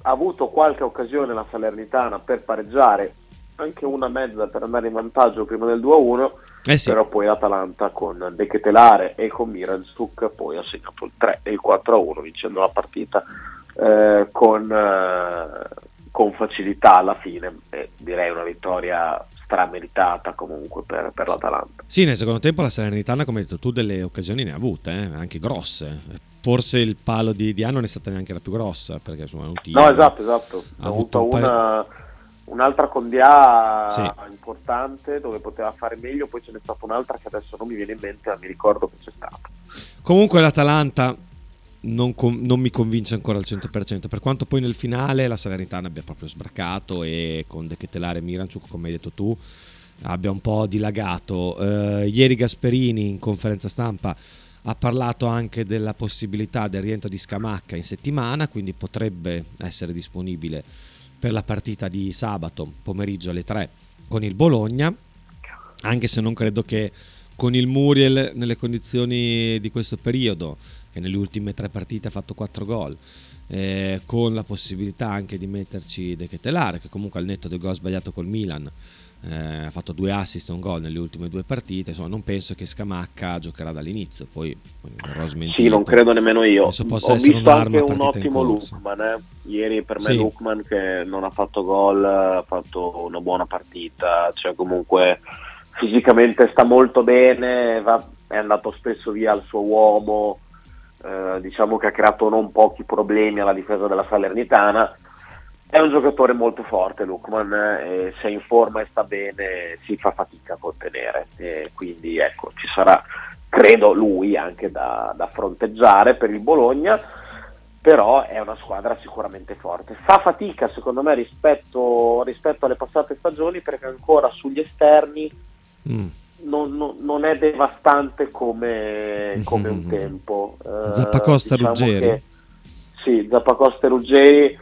S2: ha avuto qualche occasione la Salernitana per pareggiare anche una mezza per andare in vantaggio prima del 2-1
S1: Eh sì.
S2: però poi l'Atalanta con De Ketelare e con Miranzuk poi ha segnato il 3 e il 4-1 vincendo la partita eh, con, eh, con facilità alla fine e direi una vittoria strameritata comunque per, per l'Atalanta
S1: Sì, nel secondo tempo la Salernitana, come hai detto tu, delle occasioni ne ha avute, eh, anche grosse. Forse il palo di, di Anno non è stata neanche la più grossa, perché insomma tiro.
S2: No, esatto, esatto.
S1: Ha avuto paio-
S2: una, un'altra con Dia
S1: Sì.
S2: importante dove poteva fare meglio, poi ce n'è stata un'altra che adesso non mi viene in mente, ma mi ricordo che c'è stata.
S1: Comunque l'Atalanta non, con- non mi convince ancora al 100%, per quanto poi nel finale la Salernitana abbia proprio sbraccato e con De Ketelare e Miranchuk, come hai detto tu, abbia un po' dilagato. Eh, ieri Gasperini in conferenza stampa ha parlato anche della possibilità del rientro di Scamacca in settimana, quindi potrebbe essere disponibile per la partita di sabato pomeriggio alle 3 con il Bologna, anche se non credo che con il Muriel nelle condizioni di questo periodo, che nelle ultime tre partite ha fatto 4 gol, eh, con la possibilità anche di metterci De Ketelare, che comunque al netto del gol sbagliato col Milan ha fatto due assist e un gol nelle ultime due partite, insomma non penso che Scamacca giocherà dall'inizio, poi
S2: Sì, non credo nemmeno io. Ho visto anche un ottimo. Lukman, eh. ieri per me
S1: Sì.
S2: Lukman che non ha fatto gol, ha fatto una buona partita, cioè comunque fisicamente sta molto bene, va- è andato spesso via al suo uomo, eh, diciamo che ha creato non pochi problemi alla difesa della Salernitana. È un giocatore molto forte Lukman, eh, se è in forma e sta bene si fa fatica a contenere, e quindi ecco ci sarà credo lui anche da, da fronteggiare per il Bologna, però è una squadra sicuramente forte. Fa fatica secondo me rispetto, rispetto alle passate stagioni perché ancora sugli esterni
S1: Mm.
S2: non, non- non è devastante come, come un
S1: Mhm.
S2: tempo. Eh,
S1: Zappacosta e
S2: diciamo
S1: Ruggeri?
S2: che- sì, Zappacosta e Ruggeri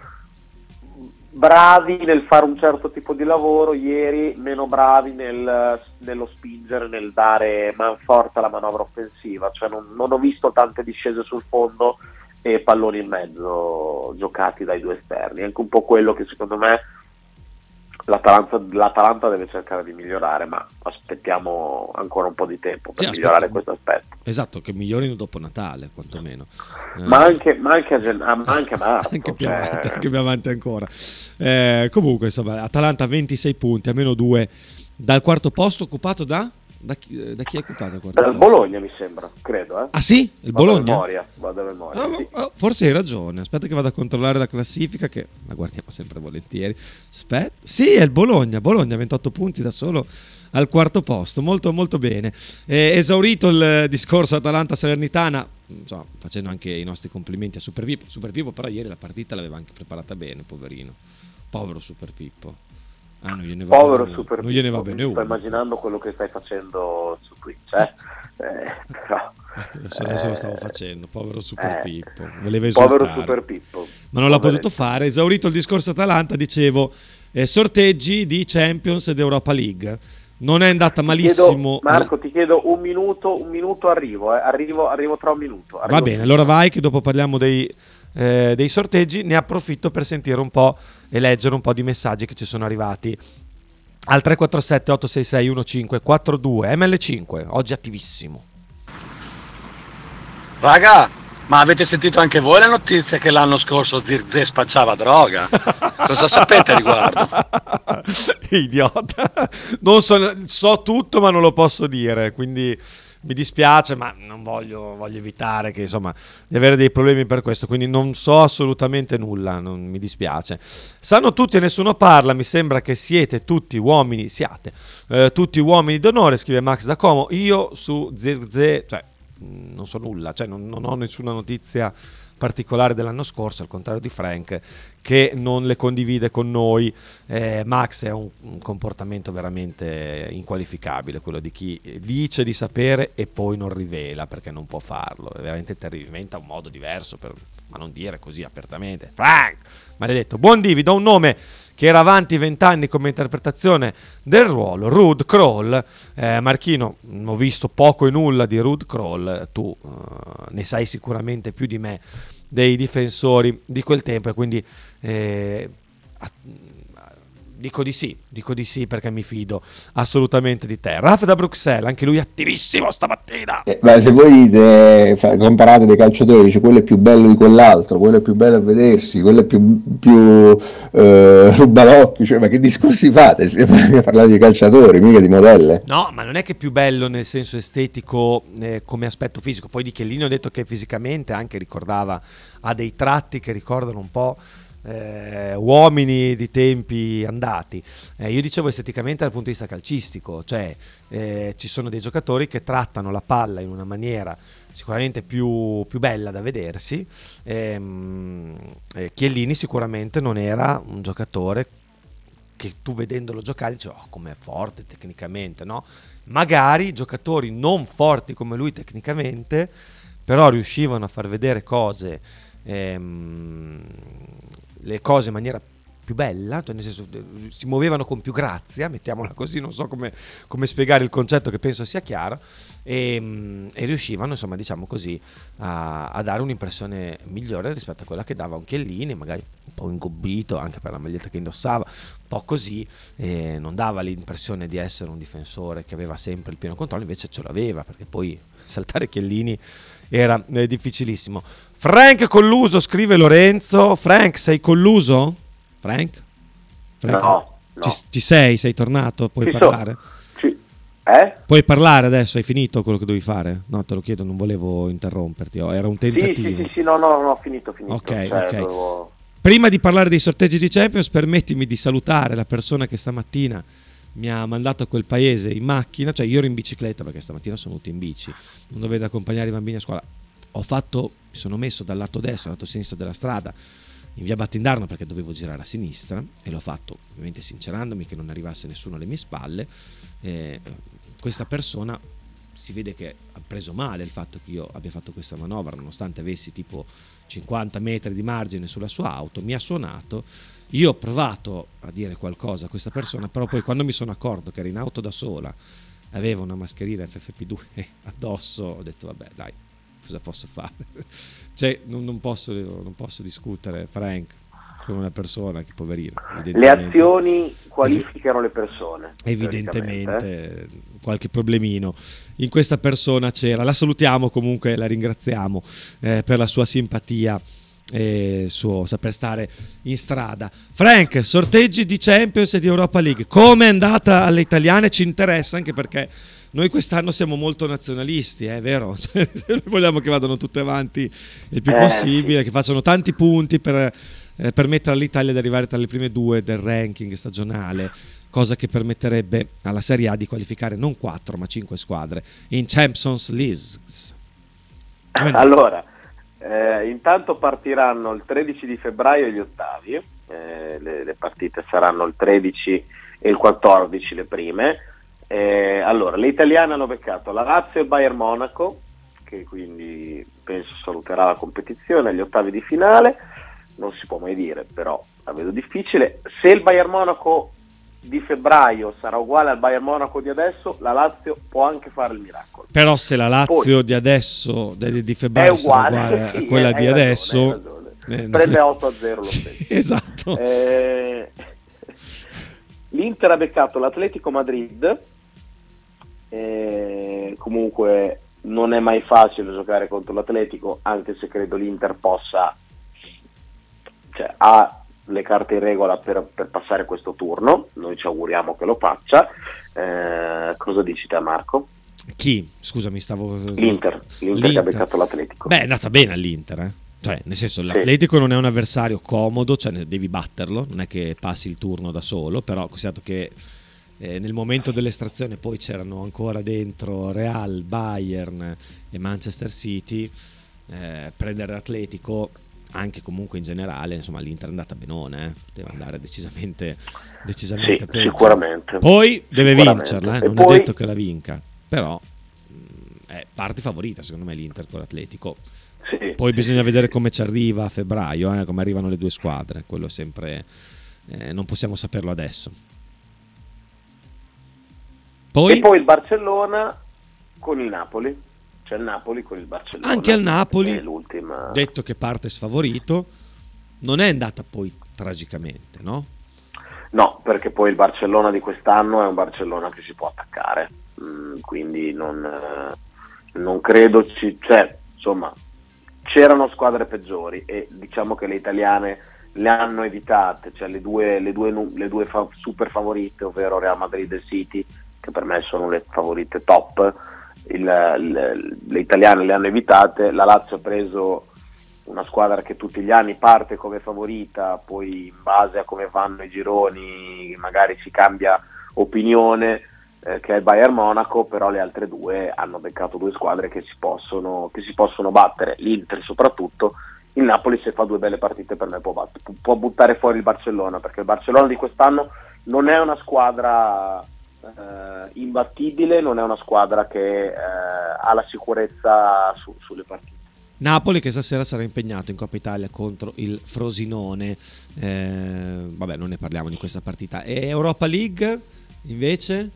S2: bravi nel fare un certo tipo di lavoro, ieri meno bravi nel- nello spingere, nel dare manforte alla manovra offensiva, cioè non, non ho visto tante discese sul fondo e palloni in mezzo giocati dai due esterni, anche un po' quello che secondo me l'Atalanta, l'Atalanta deve cercare di migliorare, ma aspettiamo ancora un po' di tempo per
S1: Sì,
S2: migliorare questo aspetto.
S1: Esatto, che migliorino dopo Natale, quantomeno. Eh,
S2: Ma anche, ma anche a, gen- ah, ma anche a marzo.
S1: anche più
S2: cioè-
S1: avanti, anche più avanti ancora. Eh, comunque, insomma, Atalanta 26 punti, a meno 2 dal quarto posto occupato da... Da chi, eh, da chi è occupato il quarto
S2: Dal
S1: posto?
S2: Bologna mi sembra, credo. Eh.
S1: Ah sì? Il
S2: Vado
S1: Bologna?
S2: memoria, vado a memoria,
S1: Ah,
S2: sì.
S1: oh, forse hai ragione. Aspetta che vado a controllare la classifica, che la guardiamo sempre volentieri. Aspetta. Sì, è il Bologna. Bologna 28 punti da solo al quarto posto. Molto, molto bene. Eh, esaurito il discorso Atalanta-Salernitana, insomma, facendo anche i nostri complimenti a Super Pippo. Super Pippo, però, ieri la partita l'aveva anche preparata bene, poverino. Povero Super Pippo. Ah, non gliene va
S2: Povero
S1: bene,
S2: Super
S1: non gliene va bene
S2: mi Sto
S1: uno.
S2: immaginando quello che stai facendo su Twitch, eh. Eh, però,
S1: Adesso, adesso lo stavo
S2: eh,
S1: facendo, povero Super
S2: eh,
S1: Pippo. Voleva esultare.
S2: Povero Super Pippo.
S1: ma non l'ha
S2: Poveretto.
S1: potuto fare. Esaurito il discorso Atalanta, dicevo, eh, sorteggi di Champions ed Europa League. Non è andata
S2: Ti
S1: malissimo.
S2: chiedo- Marco, ti chiedo un minuto, un minuto arrivo, eh. arrivo, arrivo tra un minuto.
S1: Va
S2: arrivo
S1: bene,
S2: subito.
S1: allora vai che dopo parliamo dei, eh, dei sorteggi. Ne approfitto per sentire un po' e leggere un po' di messaggi che ci sono arrivati. Al 347 866 1542 ML5, oggi attivissimo.
S3: Raga, ma avete sentito anche voi la notizia che l'anno scorso Zirze spacciava droga? Cosa sapete a riguardo?
S1: Idiota. Non so, so tutto, ma non lo posso dire. Quindi mi dispiace, ma non voglio, voglio evitare che, insomma, di avere dei problemi per questo. Quindi non so assolutamente nulla. Non mi dispiace. Sanno tutti e nessuno parla. Mi sembra che siete tutti uomini. Siate eh, tutti uomini d'onore. Scrive Max da Como. Io su Zirze, cioè, mh, non so nulla, cioè, non, non ho nessuna notizia particolare dell'anno scorso, al contrario di Frank, che non le condivide con noi. Eh, Max è un, un comportamento veramente inqualificabile, quello di chi dice di sapere e poi non rivela perché non può farlo. È veramente terribile, diventa un modo diverso, per, ma non dire così apertamente. Frank, maledetto. Buon Di, vi do un nome che era avanti vent'anni come interpretazione del ruolo, Rude Kroll. Eh, Marchino, mh, ho visto poco e nulla di Rude Kroll, tu eh, ne sai sicuramente più di me dei difensori di quel tempo e quindi eh, dico di sì, dico di sì perché mi fido assolutamente di te. Raf da Bruxelles, anche lui attivissimo stamattina.
S10: Eh, ma se voi dite, fa- comparate dei calciatori, dice quello è più bello di quell'altro, quello è più bello a vedersi, quello è più, più eh, rubalocchio, cioè, ma che discorsi fate? Stiamo parlando di calciatori, mica di modelle.
S1: No, ma non è che è più bello nel senso estetico eh, come aspetto fisico. Poi di Chiellini ho detto che fisicamente anche ricordava, ha dei tratti che ricordano un po' eh, uomini di tempi andati. Eh, io dicevo esteticamente dal punto di vista calcistico, cioè eh, ci sono dei giocatori che trattano la palla in una maniera sicuramente più, più bella da vedersi. Ehm, eh, Chiellini sicuramente non era un giocatore che tu vedendolo giocare dici oh com'è forte tecnicamente, no? Magari giocatori non forti come lui tecnicamente, però riuscivano a far vedere cose, ehm, le cose in maniera più bella, cioè nel senso eh, si muovevano con più grazia, mettiamola così, non so come, come spiegare il concetto che penso sia chiaro, e, mm, e riuscivano, insomma, diciamo così, a, a, dare un'impressione migliore rispetto a quella che dava un Chiellini, magari un po' ingobbito anche per la maglietta che indossava, un po' così, e non dava l'impressione di essere un difensore che aveva sempre il pieno controllo, invece ce l'aveva, perché poi saltare Chiellini era eh, difficilissimo. Frank colluso, scrive Lorenzo. Frank, sei colluso? Frank? Frank?
S2: No, no.
S1: Ci, ci, sei? Sei tornato? Puoi
S2: ci
S1: parlare?
S2: So. Ci... Eh?
S1: Puoi parlare adesso? Hai finito quello che dovevi fare? No, te lo chiedo, non volevo interromperti. Oh, era un tentativo.
S2: Sì, sì, sì, sì no, no, no, finito, finito.
S1: Ok,
S2: cioè,
S1: ok.
S2: Dovevo...
S1: Prima di parlare dei sorteggi di Champions, permettimi di salutare la persona che stamattina mi ha mandato a quel paese in macchina, cioè io ero in bicicletta perché stamattina sono venuto in bici, non dovevo accompagnare i bambini a scuola. Ho fatto, mi sono messo dal lato destro al lato sinistro della strada in via Battindarno perché dovevo girare a sinistra e l'ho fatto ovviamente sincerandomi che non arrivasse nessuno alle mie spalle. Eh, questa persona si vede che ha preso male il fatto che io abbia fatto questa manovra nonostante avessi tipo 50 metri di margine sulla sua auto, mi ha suonato. Io ho provato a dire qualcosa a questa persona, però poi quando mi sono accorto che era in auto da sola, aveva una mascherina FFP2 addosso, ho detto vabbè dai, cosa posso fare? Cioè, non, non, posso, non, posso, discutere, Frank, con una persona che poverino.
S2: Le azioni qualificano le persone.
S1: Evidentemente qualche problemino in questa persona c'era. La salutiamo comunque, la ringraziamo eh, per la sua simpatia e il suo saper stare in strada. Frank, sorteggi di Champions e di Europa League. Come è andata alle italiane? Ci interessa anche perché noi quest'anno siamo molto nazionalisti, è vero? Cioè, noi vogliamo che vadano tutte avanti il più
S2: Eh,
S1: possibile,
S2: sì.
S1: che facciano tanti punti per eh, permettere all'Italia di arrivare tra le prime due del ranking stagionale, cosa che permetterebbe alla Serie A di qualificare non 4 ma 5 squadre in Champions League.
S2: Allora, eh, intanto partiranno il 13 di febbraio gli ottavi, eh, le, le partite saranno il 13 e il 14 le prime. Eh, allora, le italiane hanno beccato la Lazio e il Bayern Monaco, che quindi penso saluterà la competizione agli ottavi di finale. Non si può mai dire, però la vedo difficile. Se il Bayern Monaco di febbraio sarà uguale al Bayern Monaco di adesso, la Lazio può anche fare il miracolo.
S1: Però se la Lazio
S2: Poi-
S1: di adesso, di, di febbraio,
S2: È
S1: sarà
S2: uguale,
S1: uguale
S2: sì,
S1: a quella
S2: hai
S1: di
S2: ragione,
S1: adesso, eh,
S2: Prende 8 a 0 lo
S1: Sì,
S2: stesso.
S1: esatto.
S2: Eh, L'Inter ha beccato l'Atletico Madrid, eh, comunque non è mai facile giocare contro l'Atletico, anche se credo l'Inter possa, cioè, ha le carte in regola per, per passare questo turno, noi ci auguriamo che lo faccia. Eh, cosa dici te Marco?
S1: Chi? Scusami, stavo...
S2: L'Inter, l'Inter che ha beccato l'Atletico.
S1: Beh, è andata bene all'Inter, eh. Cioè, nel senso, l'Atletico non è un avversario comodo, cioè devi batterlo, non è che passi il turno da solo, però considerato che eh, nel momento dell'estrazione poi c'erano ancora dentro Real, Bayern e Manchester City, eh, prendere l'Atletico, anche comunque in generale, insomma l'Inter è andata benone, eh. poteva andare decisamente, decisamente
S2: Sì,
S1: peggio.
S2: sicuramente.
S1: Poi deve
S2: Sicuramente.
S1: vincerla, eh, non
S2: poi-
S1: è detto che la vinca, però mh, è parte favorita secondo me l'Inter con l'Atletico.
S2: Sì,
S1: Poi bisogna vedere come ci arriva a febbraio, eh, come arrivano le due squadre, quello sempre eh, non possiamo saperlo adesso. Poi,
S2: E poi il Barcellona con il Napoli, cioè il Napoli con il Barcellona.
S1: anche al Napoli,
S2: l'ultima.
S1: detto che parte sfavorito, non è andata poi tragicamente, no?
S2: No, perché poi il Barcellona di quest'anno è un Barcellona che si può attaccare, Mm, quindi non, eh, non credo ci... Cioè, insomma, c'erano squadre peggiori e diciamo che le italiane le hanno evitate, cioè le due, le due, le due fa- super favorite, ovvero Real Madrid e City, che per me sono le favorite top, il- il- le italiane le hanno evitate, la Lazio ha preso una squadra che tutti gli anni parte come favorita, poi in base a come vanno i gironi magari si cambia opinione, eh, che è il Bayern Monaco, però le altre due hanno beccato due squadre che si possono, che si possono battere, l'Inter soprattutto, il Napoli se fa due belle partite per me può, bat- pu- può buttare fuori il Barcellona, perché il Barcellona di quest'anno non è una squadra eh, imbattibile, non è una squadra che eh, ha la sicurezza su- sulle partite.
S1: Napoli che stasera sarà impegnato in Coppa Italia contro il Frosinone. Eh, vabbè, non ne parliamo di questa partita. E Europa League invece?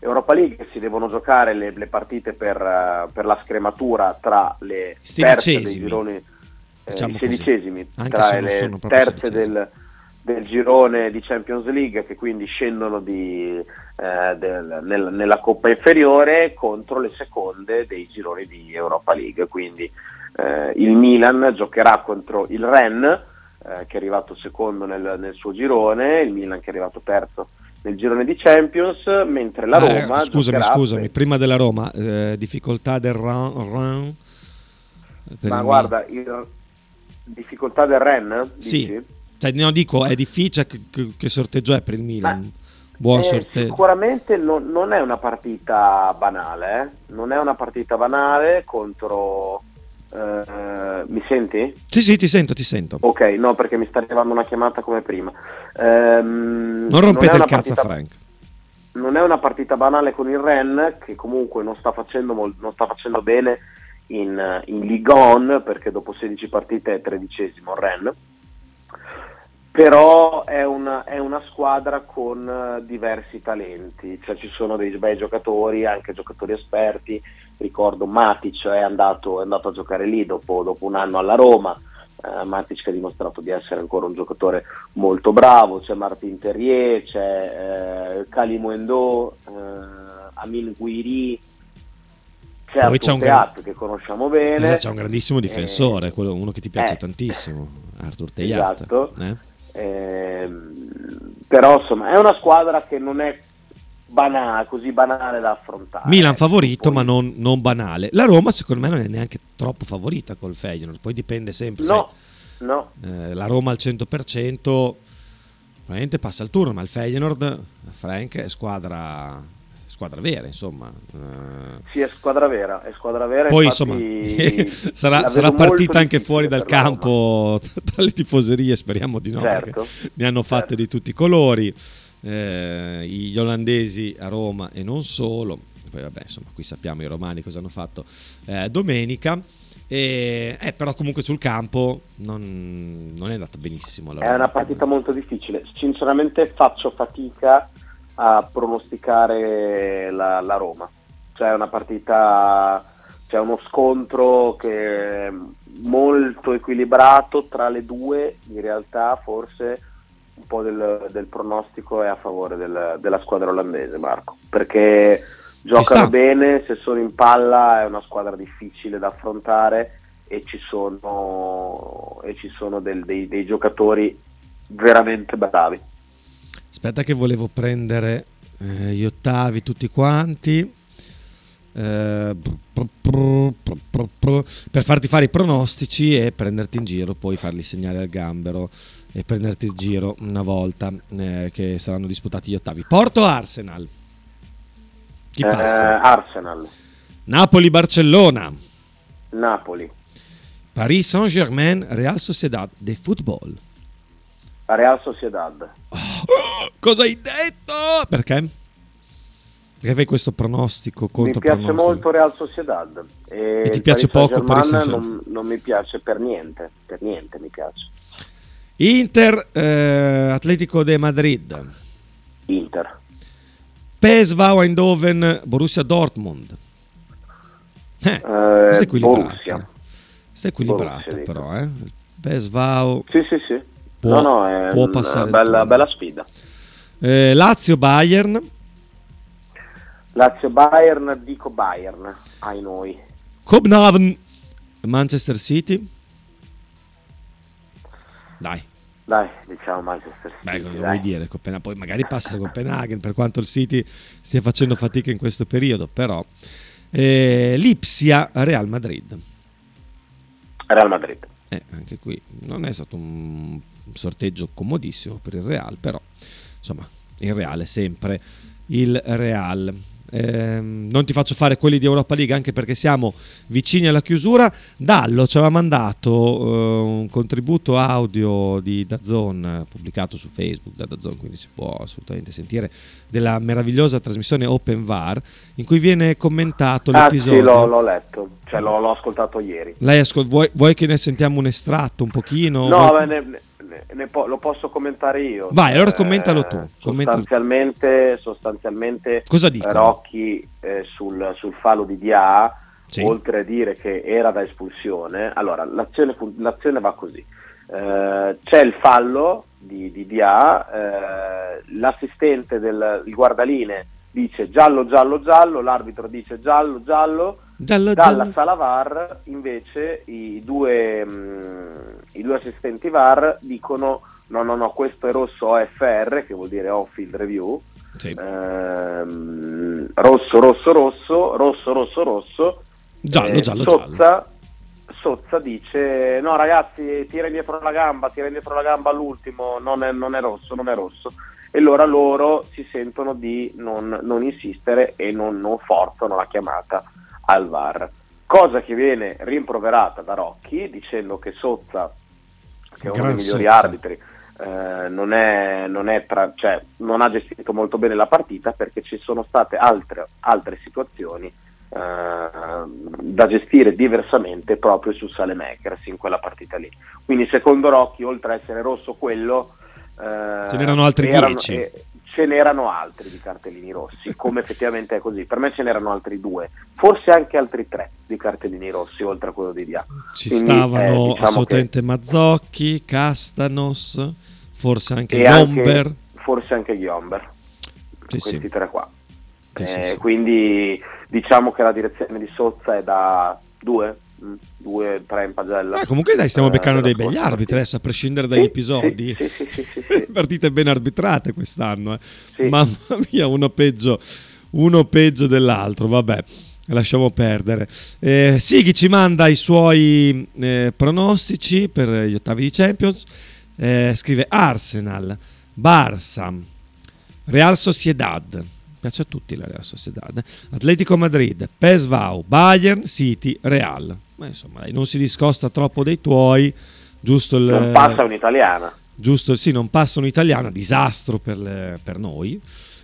S2: Europa League si devono giocare le, le partite per, eh, per la scrematura tra le terze dei gironi,
S1: Diciamo
S2: i
S1: così.
S2: sedicesimi,
S1: Anche
S2: tra
S1: se
S2: le terze del, del girone di Champions League che quindi scendono di, eh, del- nel- nella Coppa inferiore contro le seconde dei gironi di Europa League. Quindi eh, il Milan giocherà contro il Rennes eh, che è arrivato secondo nel, nel suo girone, il Milan che è arrivato terzo nel girone di Champions, mentre la
S1: eh,
S2: Roma
S1: scusami, scusami,
S2: per-
S1: prima della Roma, eh, difficoltà del Ren- Ren-
S2: Ma
S1: il
S2: guarda, il- difficoltà del Ren?
S1: Sì,
S2: dici?
S1: Cioè, no, dico, è difficile che, che- sorteggio è per il Milan. Buon
S2: Eh,
S1: sorteggio.
S2: Sicuramente non, non è una partita banale, eh. non è una partita banale contro... eh, mi senti?
S1: Sì, sì, ti sento, ti sento.
S2: Ok, no, perché mi sta arrivando una chiamata come prima. Ehm,
S1: Non rompete
S2: una
S1: il cazzo
S2: partita-
S1: Frank.
S2: non è una partita banale con il Ren che comunque non sta facendo, mol- non sta facendo bene in, in Ligue 1 perché dopo 16 partite è tredicesimo il Ren però è una, è una squadra con eh, diversi talenti cioè ci sono dei bei giocatori anche giocatori esperti ricordo Matic è andato, è andato a giocare lì dopo, dopo un anno alla Roma eh, Matic che ha dimostrato di essere ancora un giocatore molto bravo, c'è Martin Terrier, c'è eh, Kali Muendo, eh, Amin Guiri, c'è
S1: Poi c'è un gran-
S2: che conosciamo bene.
S1: Eh, c'è un grandissimo difensore,
S2: Eh,
S1: quello- uno che ti piace
S2: eh,
S1: tantissimo, Arthur Teyat.
S2: Esatto.
S1: Eh?
S2: Ehm, però insomma è una squadra che non è banale, così banale da affrontare.
S1: Milan favorito, ma non, non banale. La Roma, secondo me, non è neanche troppo favorita col Feyenoord. Poi dipende sempre.
S2: No, no.
S1: sai, eh, la Roma al 100% probabilmente passa il turno, ma il Feyenoord, Frank, è squadra, squadra vera, insomma. Eh,
S2: Sì, è squadra vera, è squadra vera.
S1: Poi insomma sarà, sarà partita anche fuori dal campo tra le tifoserie, speriamo di no,
S2: Certo,
S1: ne hanno fatte di tutti i colori. eh, gli olandesi a Roma e non solo. Poi vabbè, insomma, qui sappiamo i romani cosa hanno fatto eh, domenica. E, eh, però comunque sul campo non, non è andata benissimo. la
S2: È una partita molto difficile. Sinceramente faccio fatica a pronosticare la, la Roma. Cioè è una partita, c'è uno scontro che è molto equilibrato tra le due, in realtà forse un po' del, del pronostico è a favore del- della squadra olandese, Marco, perché giocano bene, se sono in palla è una squadra difficile da affrontare e ci sono, e ci sono del- dei, dei giocatori veramente bravi.
S1: Aspetta che volevo prendere eh, gli ottavi tutti quanti. Eh, per farti fare i pronostici e prenderti in giro, poi farli segnare al gambero e prenderti il giro una volta eh, che saranno disputati gli ottavi. Porto Arsenal. Chi
S2: Eh,
S1: passa?
S2: Arsenal,
S1: Napoli-Barcellona.
S2: Napoli,
S1: Paris Saint-Germain, Real Sociedad de football.
S2: Real Sociedad.
S1: Cosa hai detto? Perché? Perché fai questo pronostico
S2: Mi
S1: contro
S2: piace
S1: pronostico?
S2: molto Real Sociedad e,
S1: E ti piace
S2: Paris
S1: poco Paris
S2: Saint-Germain non, non mi piace per niente, per niente mi piace.
S1: Inter, eh, Atletico de Madrid.
S2: Inter.
S1: PSV Eindhoven, Borussia Dortmund. Eh, questo è equilibrato.
S2: Borussia.
S1: Questo è equilibrato
S2: Borussia,
S1: però, eh. PSV
S2: Sì, sì, sì.
S1: Può-
S2: no, no, è
S1: può passare
S2: bella, bella sfida.
S1: eh, Lazio Bayern,
S2: Lazio Bayern, dico Bayern, ai noi.
S1: Copenhagen, Manchester City. Dai,
S2: Dai, diciamo Manchester City.
S1: Beh, cosa
S2: dai.
S1: vuoi dire? Copenaghen- poi magari passa il Copenaghen per quanto il City stia facendo fatica in questo periodo, però eh, Lipsia Real Madrid.
S2: Real Madrid.
S1: Eh, anche qui non è stato un sorteggio comodissimo per il Real, però insomma il Real è sempre il Real. ehm, non ti faccio fare quelli di Europa League anche perché siamo vicini alla chiusura. Dallo ci aveva mandato eh, un contributo audio di Dazon pubblicato su Facebook da Dazon, quindi si può assolutamente sentire della meravigliosa trasmissione Open VAR in cui viene commentato
S2: Ah
S1: l'episodio.
S2: sì, l'ho, l'ho letto, cioè l'ho, l'ho ascoltato ieri.
S1: Lei ascol- vuoi, vuoi che ne sentiamo un estratto un pochino?
S2: No,
S1: Vuoi-
S2: beh, ne, ne- ne po- lo posso commentare io.
S1: Vai, allora
S2: Eh,
S1: commentalo tu, commentalo tu.
S2: Sostanzialmente, sostanzialmente
S1: Cosa dicono?
S2: Rocchi eh, sul, sul fallo di Dia,
S1: Sì.
S2: oltre a dire che era da espulsione, allora l'azione, l'azione va così. Eh, c'è il fallo di, di Dia, eh, l'assistente del guardaline dice giallo, giallo, giallo, l'arbitro dice giallo, giallo,
S1: Giallo,
S2: dalla
S1: giallo.
S2: sala VAR invece i due, mm, i due assistenti VAR dicono no no no questo è rosso OFR che vuol dire off field review.
S1: Sì.
S2: Ehm, rosso rosso rosso rosso rosso rosso.
S1: Giallo,
S2: Eh,
S1: giallo,
S2: Sozza, Sozza dice no ragazzi tira indietro la gamba tira indietro la gamba all'ultimo non è, non è rosso non è rosso e allora loro si sentono di non, non insistere e non, non forzano la chiamata al VAR cosa che viene rimproverata da Rocchi dicendo che Sozza che è uno dei migliori
S1: Sozza.
S2: arbitri eh, non, è, non, è tra- cioè, non ha gestito molto bene la partita perché ci sono state altre, altre situazioni eh, da gestire diversamente proprio su Salemakers in quella partita lì. Quindi secondo Rocchi, oltre a essere rosso quello, eh,
S1: Ce n'erano altri
S2: erano-
S1: 10.
S2: eh, ce n'erano altri di cartellini rossi, come effettivamente è così. Per me ce n'erano altri due, forse anche altri tre di cartellini rossi, oltre a quello di Dia.
S1: Ci
S2: Quindi,
S1: stavano
S2: eh, diciamo
S1: assolutamente Mazzocchi, Castanos, forse anche Gomber.
S2: forse anche Ghiomber,
S1: Sì,
S2: questi
S1: sì.
S2: tre qua.
S1: Sì,
S2: Eh. Quindi diciamo che la direzione di Sozza è da due, due, tre in pagella.
S1: Ah, comunque dai, stiamo
S2: Eh,
S1: beccando dei begli
S2: scorsa
S1: arbitri adesso, a prescindere dagli
S2: sì,
S1: episodi.
S2: sì, sì, sì, sì.
S1: Partite ben arbitrate quest'anno. eh. Mamma mia, uno peggio, uno peggio dell'altro. Vabbè, lasciamo perdere. Eh, Sighi ci manda i suoi eh, pronostici per gli ottavi di Champions. Eh, scrive Arsenal, Barça, Real Sociedad. Piace a tutti la Real Sociedad. eh. Atletico Madrid, PSV, Bayern, City, Real. Ma insomma, dai, non si discosta troppo dei tuoi. Giusto il,
S2: Non passa un'italiana.
S1: Giusto, sì, non passa un'italiana, disastro per, le- per noi.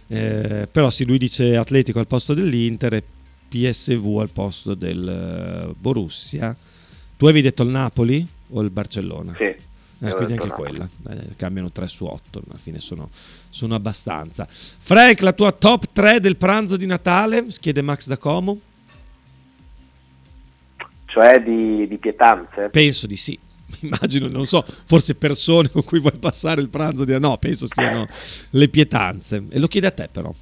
S1: Eh, però sì, lui dice Atletico al posto dell'Inter e PSV al posto del eh, Borussia. Tu avevi detto il Napoli o il Barcellona?
S2: Sì.
S1: Eh, quindi anche quella, Eh, cambiano 3 su 8, alla fine sono, sono abbastanza. Frank, la tua top 3 del pranzo di Natale? Chiede Max da Como.
S2: Cioè di, di pietanze.
S1: Penso di sì. Immagino, non so, forse persone con cui vuoi passare il pranzo di no, penso siano le pietanze. E lo chiede a te però.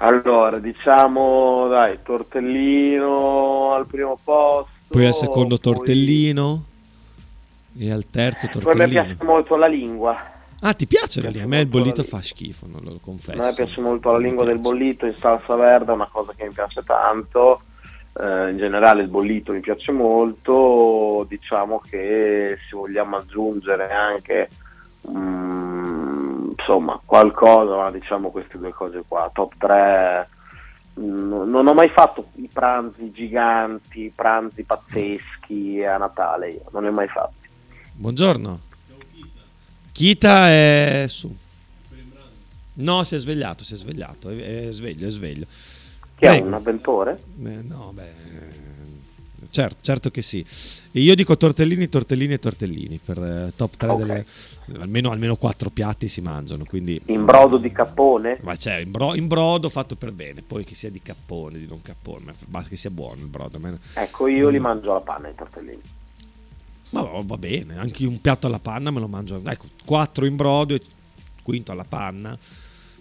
S2: Allora, diciamo, dai, tortellino al primo posto.
S1: Poi al secondo
S2: poi-
S1: tortellino e al terzo
S2: Poi mi
S1: tortellino.
S2: piace molto la lingua.
S1: Ah, ti piace la
S2: piace
S1: a me il bollito
S2: lingua.
S1: fa schifo, non lo confesso.
S2: A me piace molto la lingua del bollito in salsa verde, è una cosa che mi piace tanto. Eh, in generale il bollito mi piace molto. Diciamo che se vogliamo aggiungere anche mm, insomma qualcosa, diciamo queste due cose qua, top 3. mm, Non ho mai fatto i pranzi giganti, i pranzi pazzeschi a Natale, io non ne ho mai fatti.
S1: Buongiorno. Kita è su. No, si è svegliato, si è svegliato, è sveglio, è sveglio.
S2: Che è
S1: Prego.
S2: un avventore?
S1: Eh, no, beh, eh, certo, certo che sì. Io dico tortellini, tortellini e tortellini per eh, top 3
S2: Ok.
S1: delle... Almeno, almeno quattro piatti si mangiano, quindi...
S2: In brodo di cappone?
S1: Ma c'è in, bro- in brodo fatto per bene, poi che sia di cappone, di non cappone, basta che sia buono il brodo. me-
S2: Ecco, io
S1: Mm.
S2: li mangio alla panna i tortellini.
S1: Ma va, va bene, anche un piatto alla panna me lo mangio. Ecco, quattro in brodo e quinto alla panna.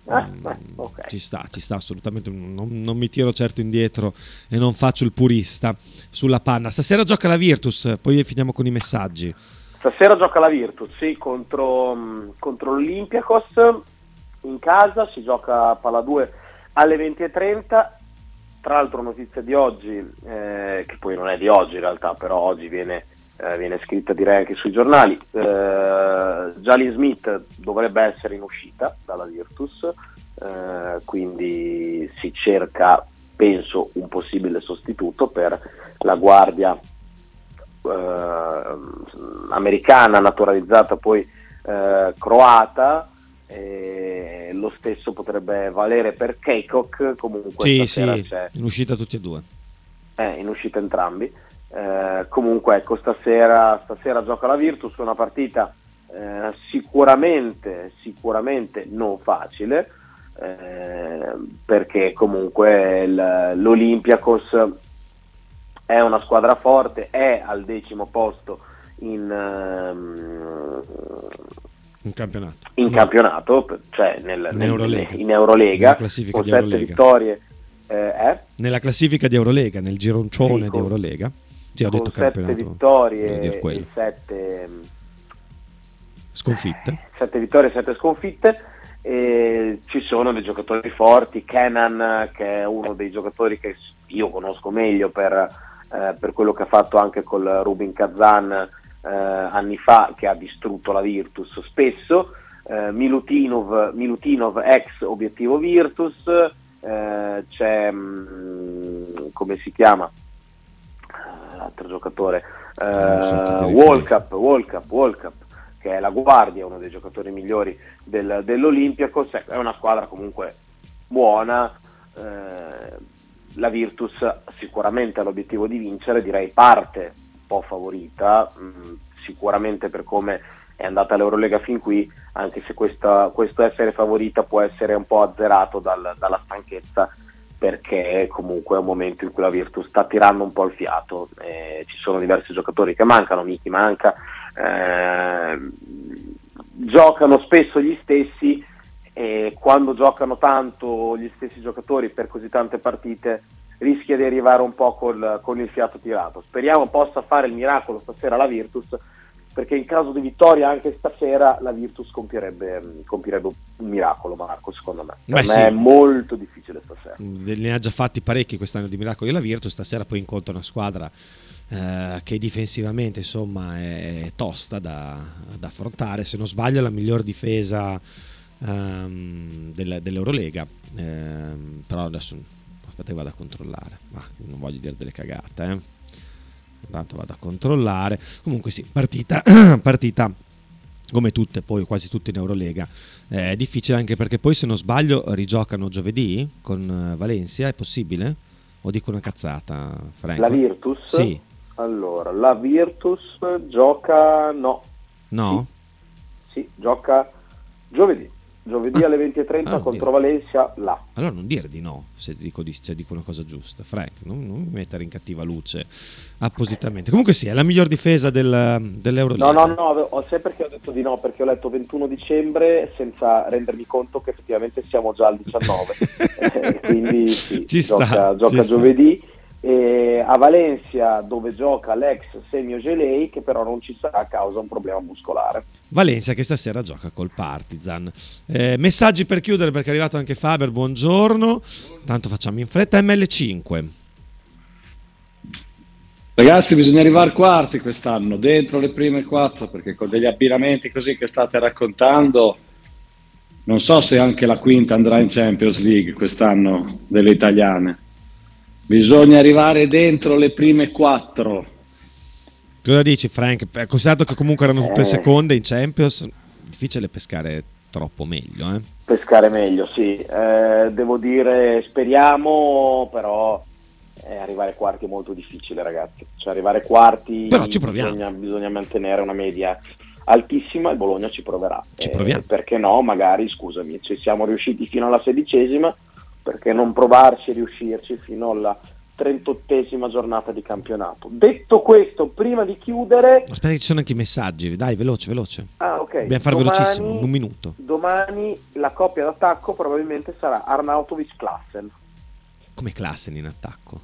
S2: Ah,
S1: Mm,
S2: beh, ok.
S1: Ci sta, ci sta assolutamente. Non, non mi tiro certo indietro e non faccio il purista sulla panna. Stasera gioca la Virtus, poi finiamo con i messaggi.
S2: Stasera gioca la Virtus, sì, contro, mh, contro l'Olympiakos in casa, si gioca a palla 2 alle 20.30. Tra l'altro notizia di oggi, eh, che poi non è di oggi in realtà, però oggi viene eh, viene scritta direi anche sui giornali. Eh, Jalen Smith dovrebbe essere in uscita dalla Virtus, eh, quindi si cerca, penso, un possibile sostituto per la guardia eh, americana naturalizzata poi eh, croata. E lo stesso potrebbe valere per Keikok comunque
S1: Sì, sì, in uscita tutti e due.
S2: eh, in uscita entrambi. Eh, comunque, ecco, stasera, stasera gioca la Virtus, una partita eh, sicuramente, sicuramente non facile, eh, perché comunque il- l'Olympiakos è una squadra forte, è al decimo posto in, ehm,
S1: In campionato.
S2: in campionato, cioè nel-
S1: In
S2: nel-
S1: Eurolega.
S2: in Eurolega, con
S1: di
S2: sette
S1: Eurolega.
S2: vittorie. eh, eh?
S1: Nella classifica di Eurolega, nel gironcione
S2: con-
S1: di Eurolega. Sì, ho detto
S2: sette vittorie e sette,
S1: Sconfitte.
S2: sette vittorie e sette sconfitte. E ci sono dei giocatori forti, Kenan che è uno dei giocatori che io conosco meglio per, eh, per quello che ha fatto anche col Rubin Kazan eh, anni fa, che ha distrutto la Virtus spesso, eh, Milutinov, Milutinov ex obiettivo Virtus, eh, c'è mm, come si chiama Eh, l'altro giocatore
S1: so
S2: eh,
S1: riferisci.
S2: Walkup, Walkup, Walkup, che è la guardia, uno dei giocatori migliori del, dell'Olympiacos, ecco, è una squadra comunque buona, eh, la Virtus sicuramente ha l'obiettivo di vincere, direi parte un po' favorita, mh, sicuramente per come è andata l'Eurolega fin qui, anche se questa- questo essere favorita può essere un po' azzerato dal- dalla stanchezza perché comunque è un momento in cui la Virtus sta tirando un po' il fiato, eh, ci sono diversi giocatori che mancano, Miki manca, ehm, giocano spesso gli stessi e quando giocano tanto gli stessi giocatori per così tante partite rischia di arrivare un po' col- con il fiato tirato. Speriamo possa fare il miracolo stasera la Virtus perché in caso di vittoria anche stasera la Virtus compierebbe, compierebbe un miracolo Marco secondo me. Per
S1: Beh,
S2: me
S1: sì.
S2: è molto difficile stasera.
S1: Ne ha già fatti parecchi quest'anno di miracoli la Virtus, stasera poi incontra una squadra eh, che difensivamente insomma è tosta da, da affrontare, se non sbaglio è la miglior difesa ehm, del- dell'Eurolega, Ehm, però adesso aspetta che vado a controllare, ma non voglio dire delle cagate, eh. Intanto vado a controllare, comunque sì, partita, partita come tutte, poi quasi tutte in Eurolega. Eh, È difficile anche perché poi se non sbaglio rigiocano giovedì con eh, Valencia, è possibile? O dico una cazzata, Franco?
S2: La Virtus?
S1: Sì,
S2: Allora, la Virtus gioca no,
S1: no?
S2: sì, gioca giovedì. Giovedì alle 20.30
S1: Ah,
S2: contro Valencia là.
S1: Allora non dire di no se dico, di- se dico una cosa giusta, Frank, non, non mi mettere in cattiva luce appositamente. Comunque sì, è la miglior difesa del, dell'Eurolega.
S2: No, no, no, sai perché ho detto di no? Perché ho letto 21 dicembre senza rendermi conto che effettivamente siamo già al 19. Eh, Quindi sì,
S1: Ci
S2: gioca,
S1: sta,
S2: gioca
S1: ci sta.
S2: Giovedì. E a Valencia dove gioca l'ex Semio Gelei che però non ci sarà a causa un problema muscolare.
S1: Valencia che stasera gioca col Partizan. Eh, messaggi per chiudere perché è arrivato anche Faber, buongiorno. Tanto facciamo in fretta ML5.
S11: Ragazzi, bisogna arrivare quarti quest'anno, dentro le prime quattro, perché con degli abbinamenti così che state raccontando, non so se anche la quinta andrà in Champions League quest'anno delle italiane. Bisogna arrivare dentro le prime quattro.
S1: Cosa dici Frank? Eh, Considerato che comunque erano tutte
S2: Eh.
S1: seconde in Champions, difficile pescare troppo meglio. Eh?
S2: Pescare meglio, sì. Eh, devo dire, speriamo, però eh, arrivare quarti è molto difficile, ragazzi. Cioè, arrivare quarti
S1: Però ci proviamo.
S2: Bisogna, bisogna mantenere una media altissima. Il Bologna ci proverà.
S1: Ci
S2: Eh,
S1: proviamo.
S2: perché no? Magari, scusami, ci siamo riusciti fino alla sedicesima, perché non provarci e riuscirci fino alla 38esima giornata di campionato. Detto questo, prima di chiudere,
S1: Aspetta che ci sono anche i messaggi, dai, veloce, veloce.
S2: ah, ok,
S1: Dobbiamo fare
S2: domani-
S1: velocissimo, un minuto.
S2: Domani la coppia d'attacco probabilmente sarà Arnautovic Klassen.
S1: Come classe in attacco.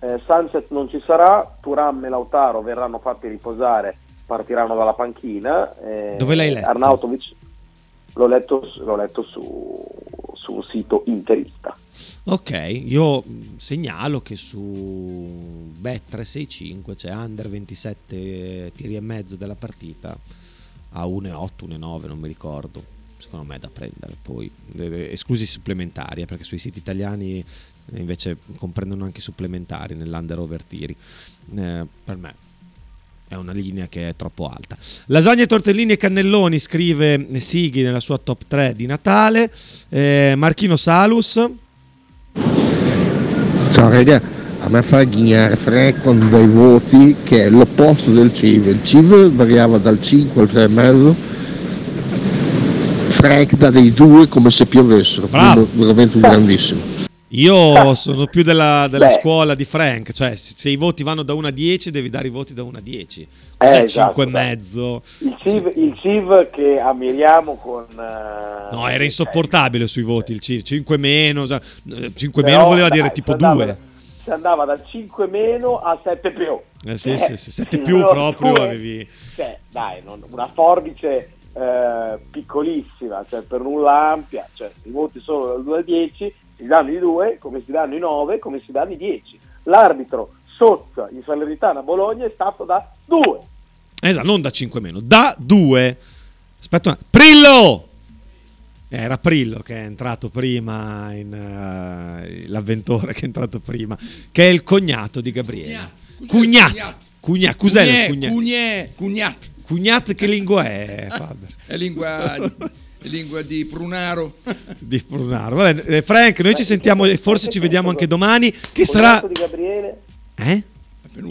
S2: Eh, Sanchez non ci sarà, Turam e Lautaro verranno fatti riposare, partiranno dalla panchina. eh,
S1: Dove l'hai letto?
S2: Arnautovic l'ho letto, l'ho letto su, su un sito interista.
S1: Ok, io segnalo che su Bet365 c'è under 27 tiri e mezzo della partita a 1,8, 1,9, non mi ricordo. Secondo me è da prendere. Poi eh, esclusi supplementari, eh, perché sui siti italiani eh, invece comprendono anche supplementari nell'under over tiri. Eh, per me è una linea che è troppo alta. Lasagne, tortellini e cannelloni scrive Sighi nella sua top 3 di Natale. Eh, Marchino Salus.
S12: Ciao raga, a me fa ghignare Frank con dei voti che è l'opposto del CIV. Il CIV variava dal 5 al 3,5. Frank dà dei 2 come se piovessero, veramente un grandissimo.
S1: Io sono più della, della scuola di Frank, cioè se i voti vanno da 1 a 10 devi dare i voti da 1 a 10. Cos'è
S2: Eh, esatto,
S1: 5 e mezzo?
S2: Il CIV, il CIV che ammiriamo con... eh,
S1: No, era insopportabile sui voti il CIV, 5 meno, cioè, eh, 5
S2: però,
S1: meno voleva
S2: dai,
S1: dire tipo
S2: si andava-
S1: 2.
S2: Si andava da 5 meno a 7 più.
S1: Eh sì,
S2: Eh,
S1: sì, sì, 7 più proprio
S2: due-
S1: avevi...
S2: Cioè, dai, non- una forbice eh, piccolissima, cioè per nulla ampia, cioè i voti solo dal 2 al 10, si danno i 2, come si danno i 9, come si danno i 10. L'arbitro Sozza in Salernitana Bologna è stato da 2.
S1: Esatto, non da 5 meno, da 2. Aspetta un Prillo! Eh, Era Prillo che è entrato prima, in, eh, l'avventore che è entrato prima, che è il cognato di Gabriele. Cugnat. Cugnat. Cos'è cugnat?
S8: cugnè, cugnat.
S1: Cugnat che lingua è, Faber?
S8: È lingua, lingua di Prunaro.
S1: Di Prunaro. Va bene, eh, Frank, noi ci sentiamo e forse ci vediamo anche domani, che
S2: Cognato
S1: sarà...
S2: di Gabriele,
S1: Eh?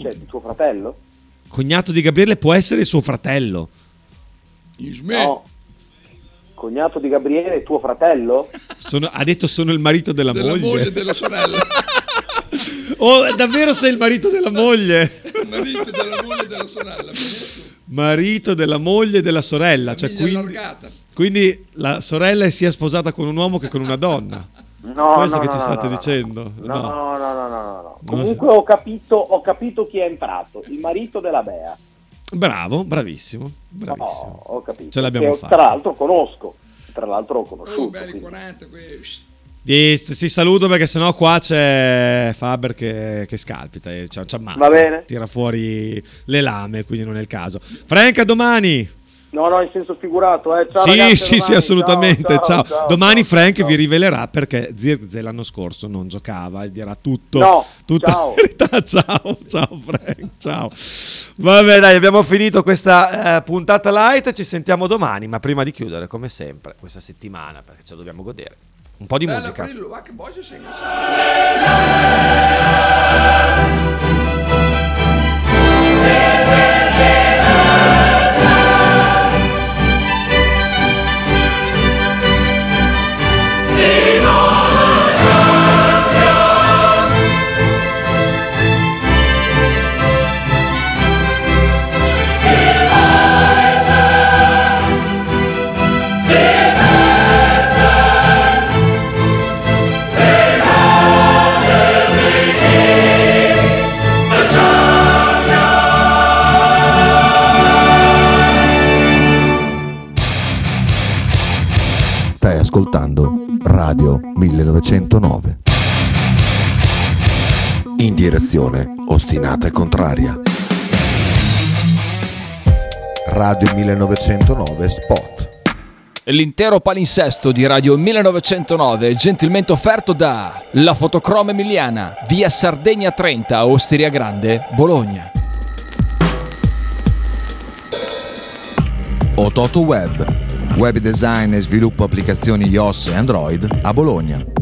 S2: cioè di tuo fratello?
S1: Cognato di Gabriele può essere suo fratello.
S2: No. Cognato di Gabriele è tuo fratello?
S1: Sono- ha detto sono il marito della,
S8: Della
S1: moglie.
S8: moglie della sorella.
S1: Oh, davvero sei il marito della moglie?
S8: Marito della moglie della sorella.
S1: Marito della moglie e della sorella. Cioè, quindi,
S8: allargata.
S1: Quindi la sorella è sia sposata con un uomo che con una donna.
S2: No,
S1: Questo
S2: no,
S1: che
S2: no,
S1: ci
S2: no,
S1: state
S2: no, no.
S1: dicendo?
S2: No, no, no, no, no, no, no. Comunque ho capito, ho capito chi è entrato, il marito della Bea.
S1: Bravo, bravissimo. bravissimo.
S2: Ho capito.
S1: Ce l'abbiamo
S2: Che
S1: fatta.
S2: Tra l'altro conosco, tra l'altro ho conosciuto.
S8: Oh, belli
S2: quindi.
S8: 40 questi.
S1: Sì, sì, saluto perché sennò qua c'è Faber che, che scalpita e ci, ammazza.
S2: Va bene.
S1: Tira fuori le lame, quindi non è il caso. Frank, a domani.
S2: No, no, in senso figurato, eh. Ciao,
S1: sì,
S2: ragazzi,
S1: sì,
S2: domani.
S1: sì, assolutamente. Ciao.
S2: Ciao, ciao,
S1: Domani
S2: ciao,
S1: Frank
S2: ciao.
S1: vi rivelerà perché Zirze l'anno scorso non giocava e dirà tutto.
S2: No,
S1: tutta
S2: ciao.
S1: la verità. Ciao, ciao Frank, ciao. Vabbè, dai, abbiamo finito questa eh, puntata light. Ci sentiamo domani, ma prima di chiudere, come sempre, questa settimana, perché ce la dobbiamo godere. Un po' di
S8: Bella
S1: musica.
S8: Brillo,
S9: In direzione ostinata e contraria. Radio 1909 Spot.
S7: L'intero palinsesto di Radio 1909 è gentilmente offerto da La Fotocroma Emiliana, via Sardegna 30, Osteria Grande, Bologna.
S9: Ototo Web, web design e sviluppo applicazioni iOS e Android a Bologna.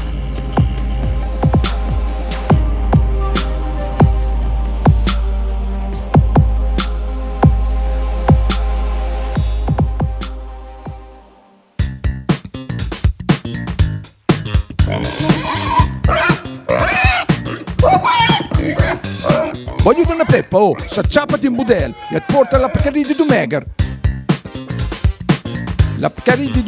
S8: Oh, s'acciappati in budel e porta la Pcaridi di Dumegar. La Pcaridi di.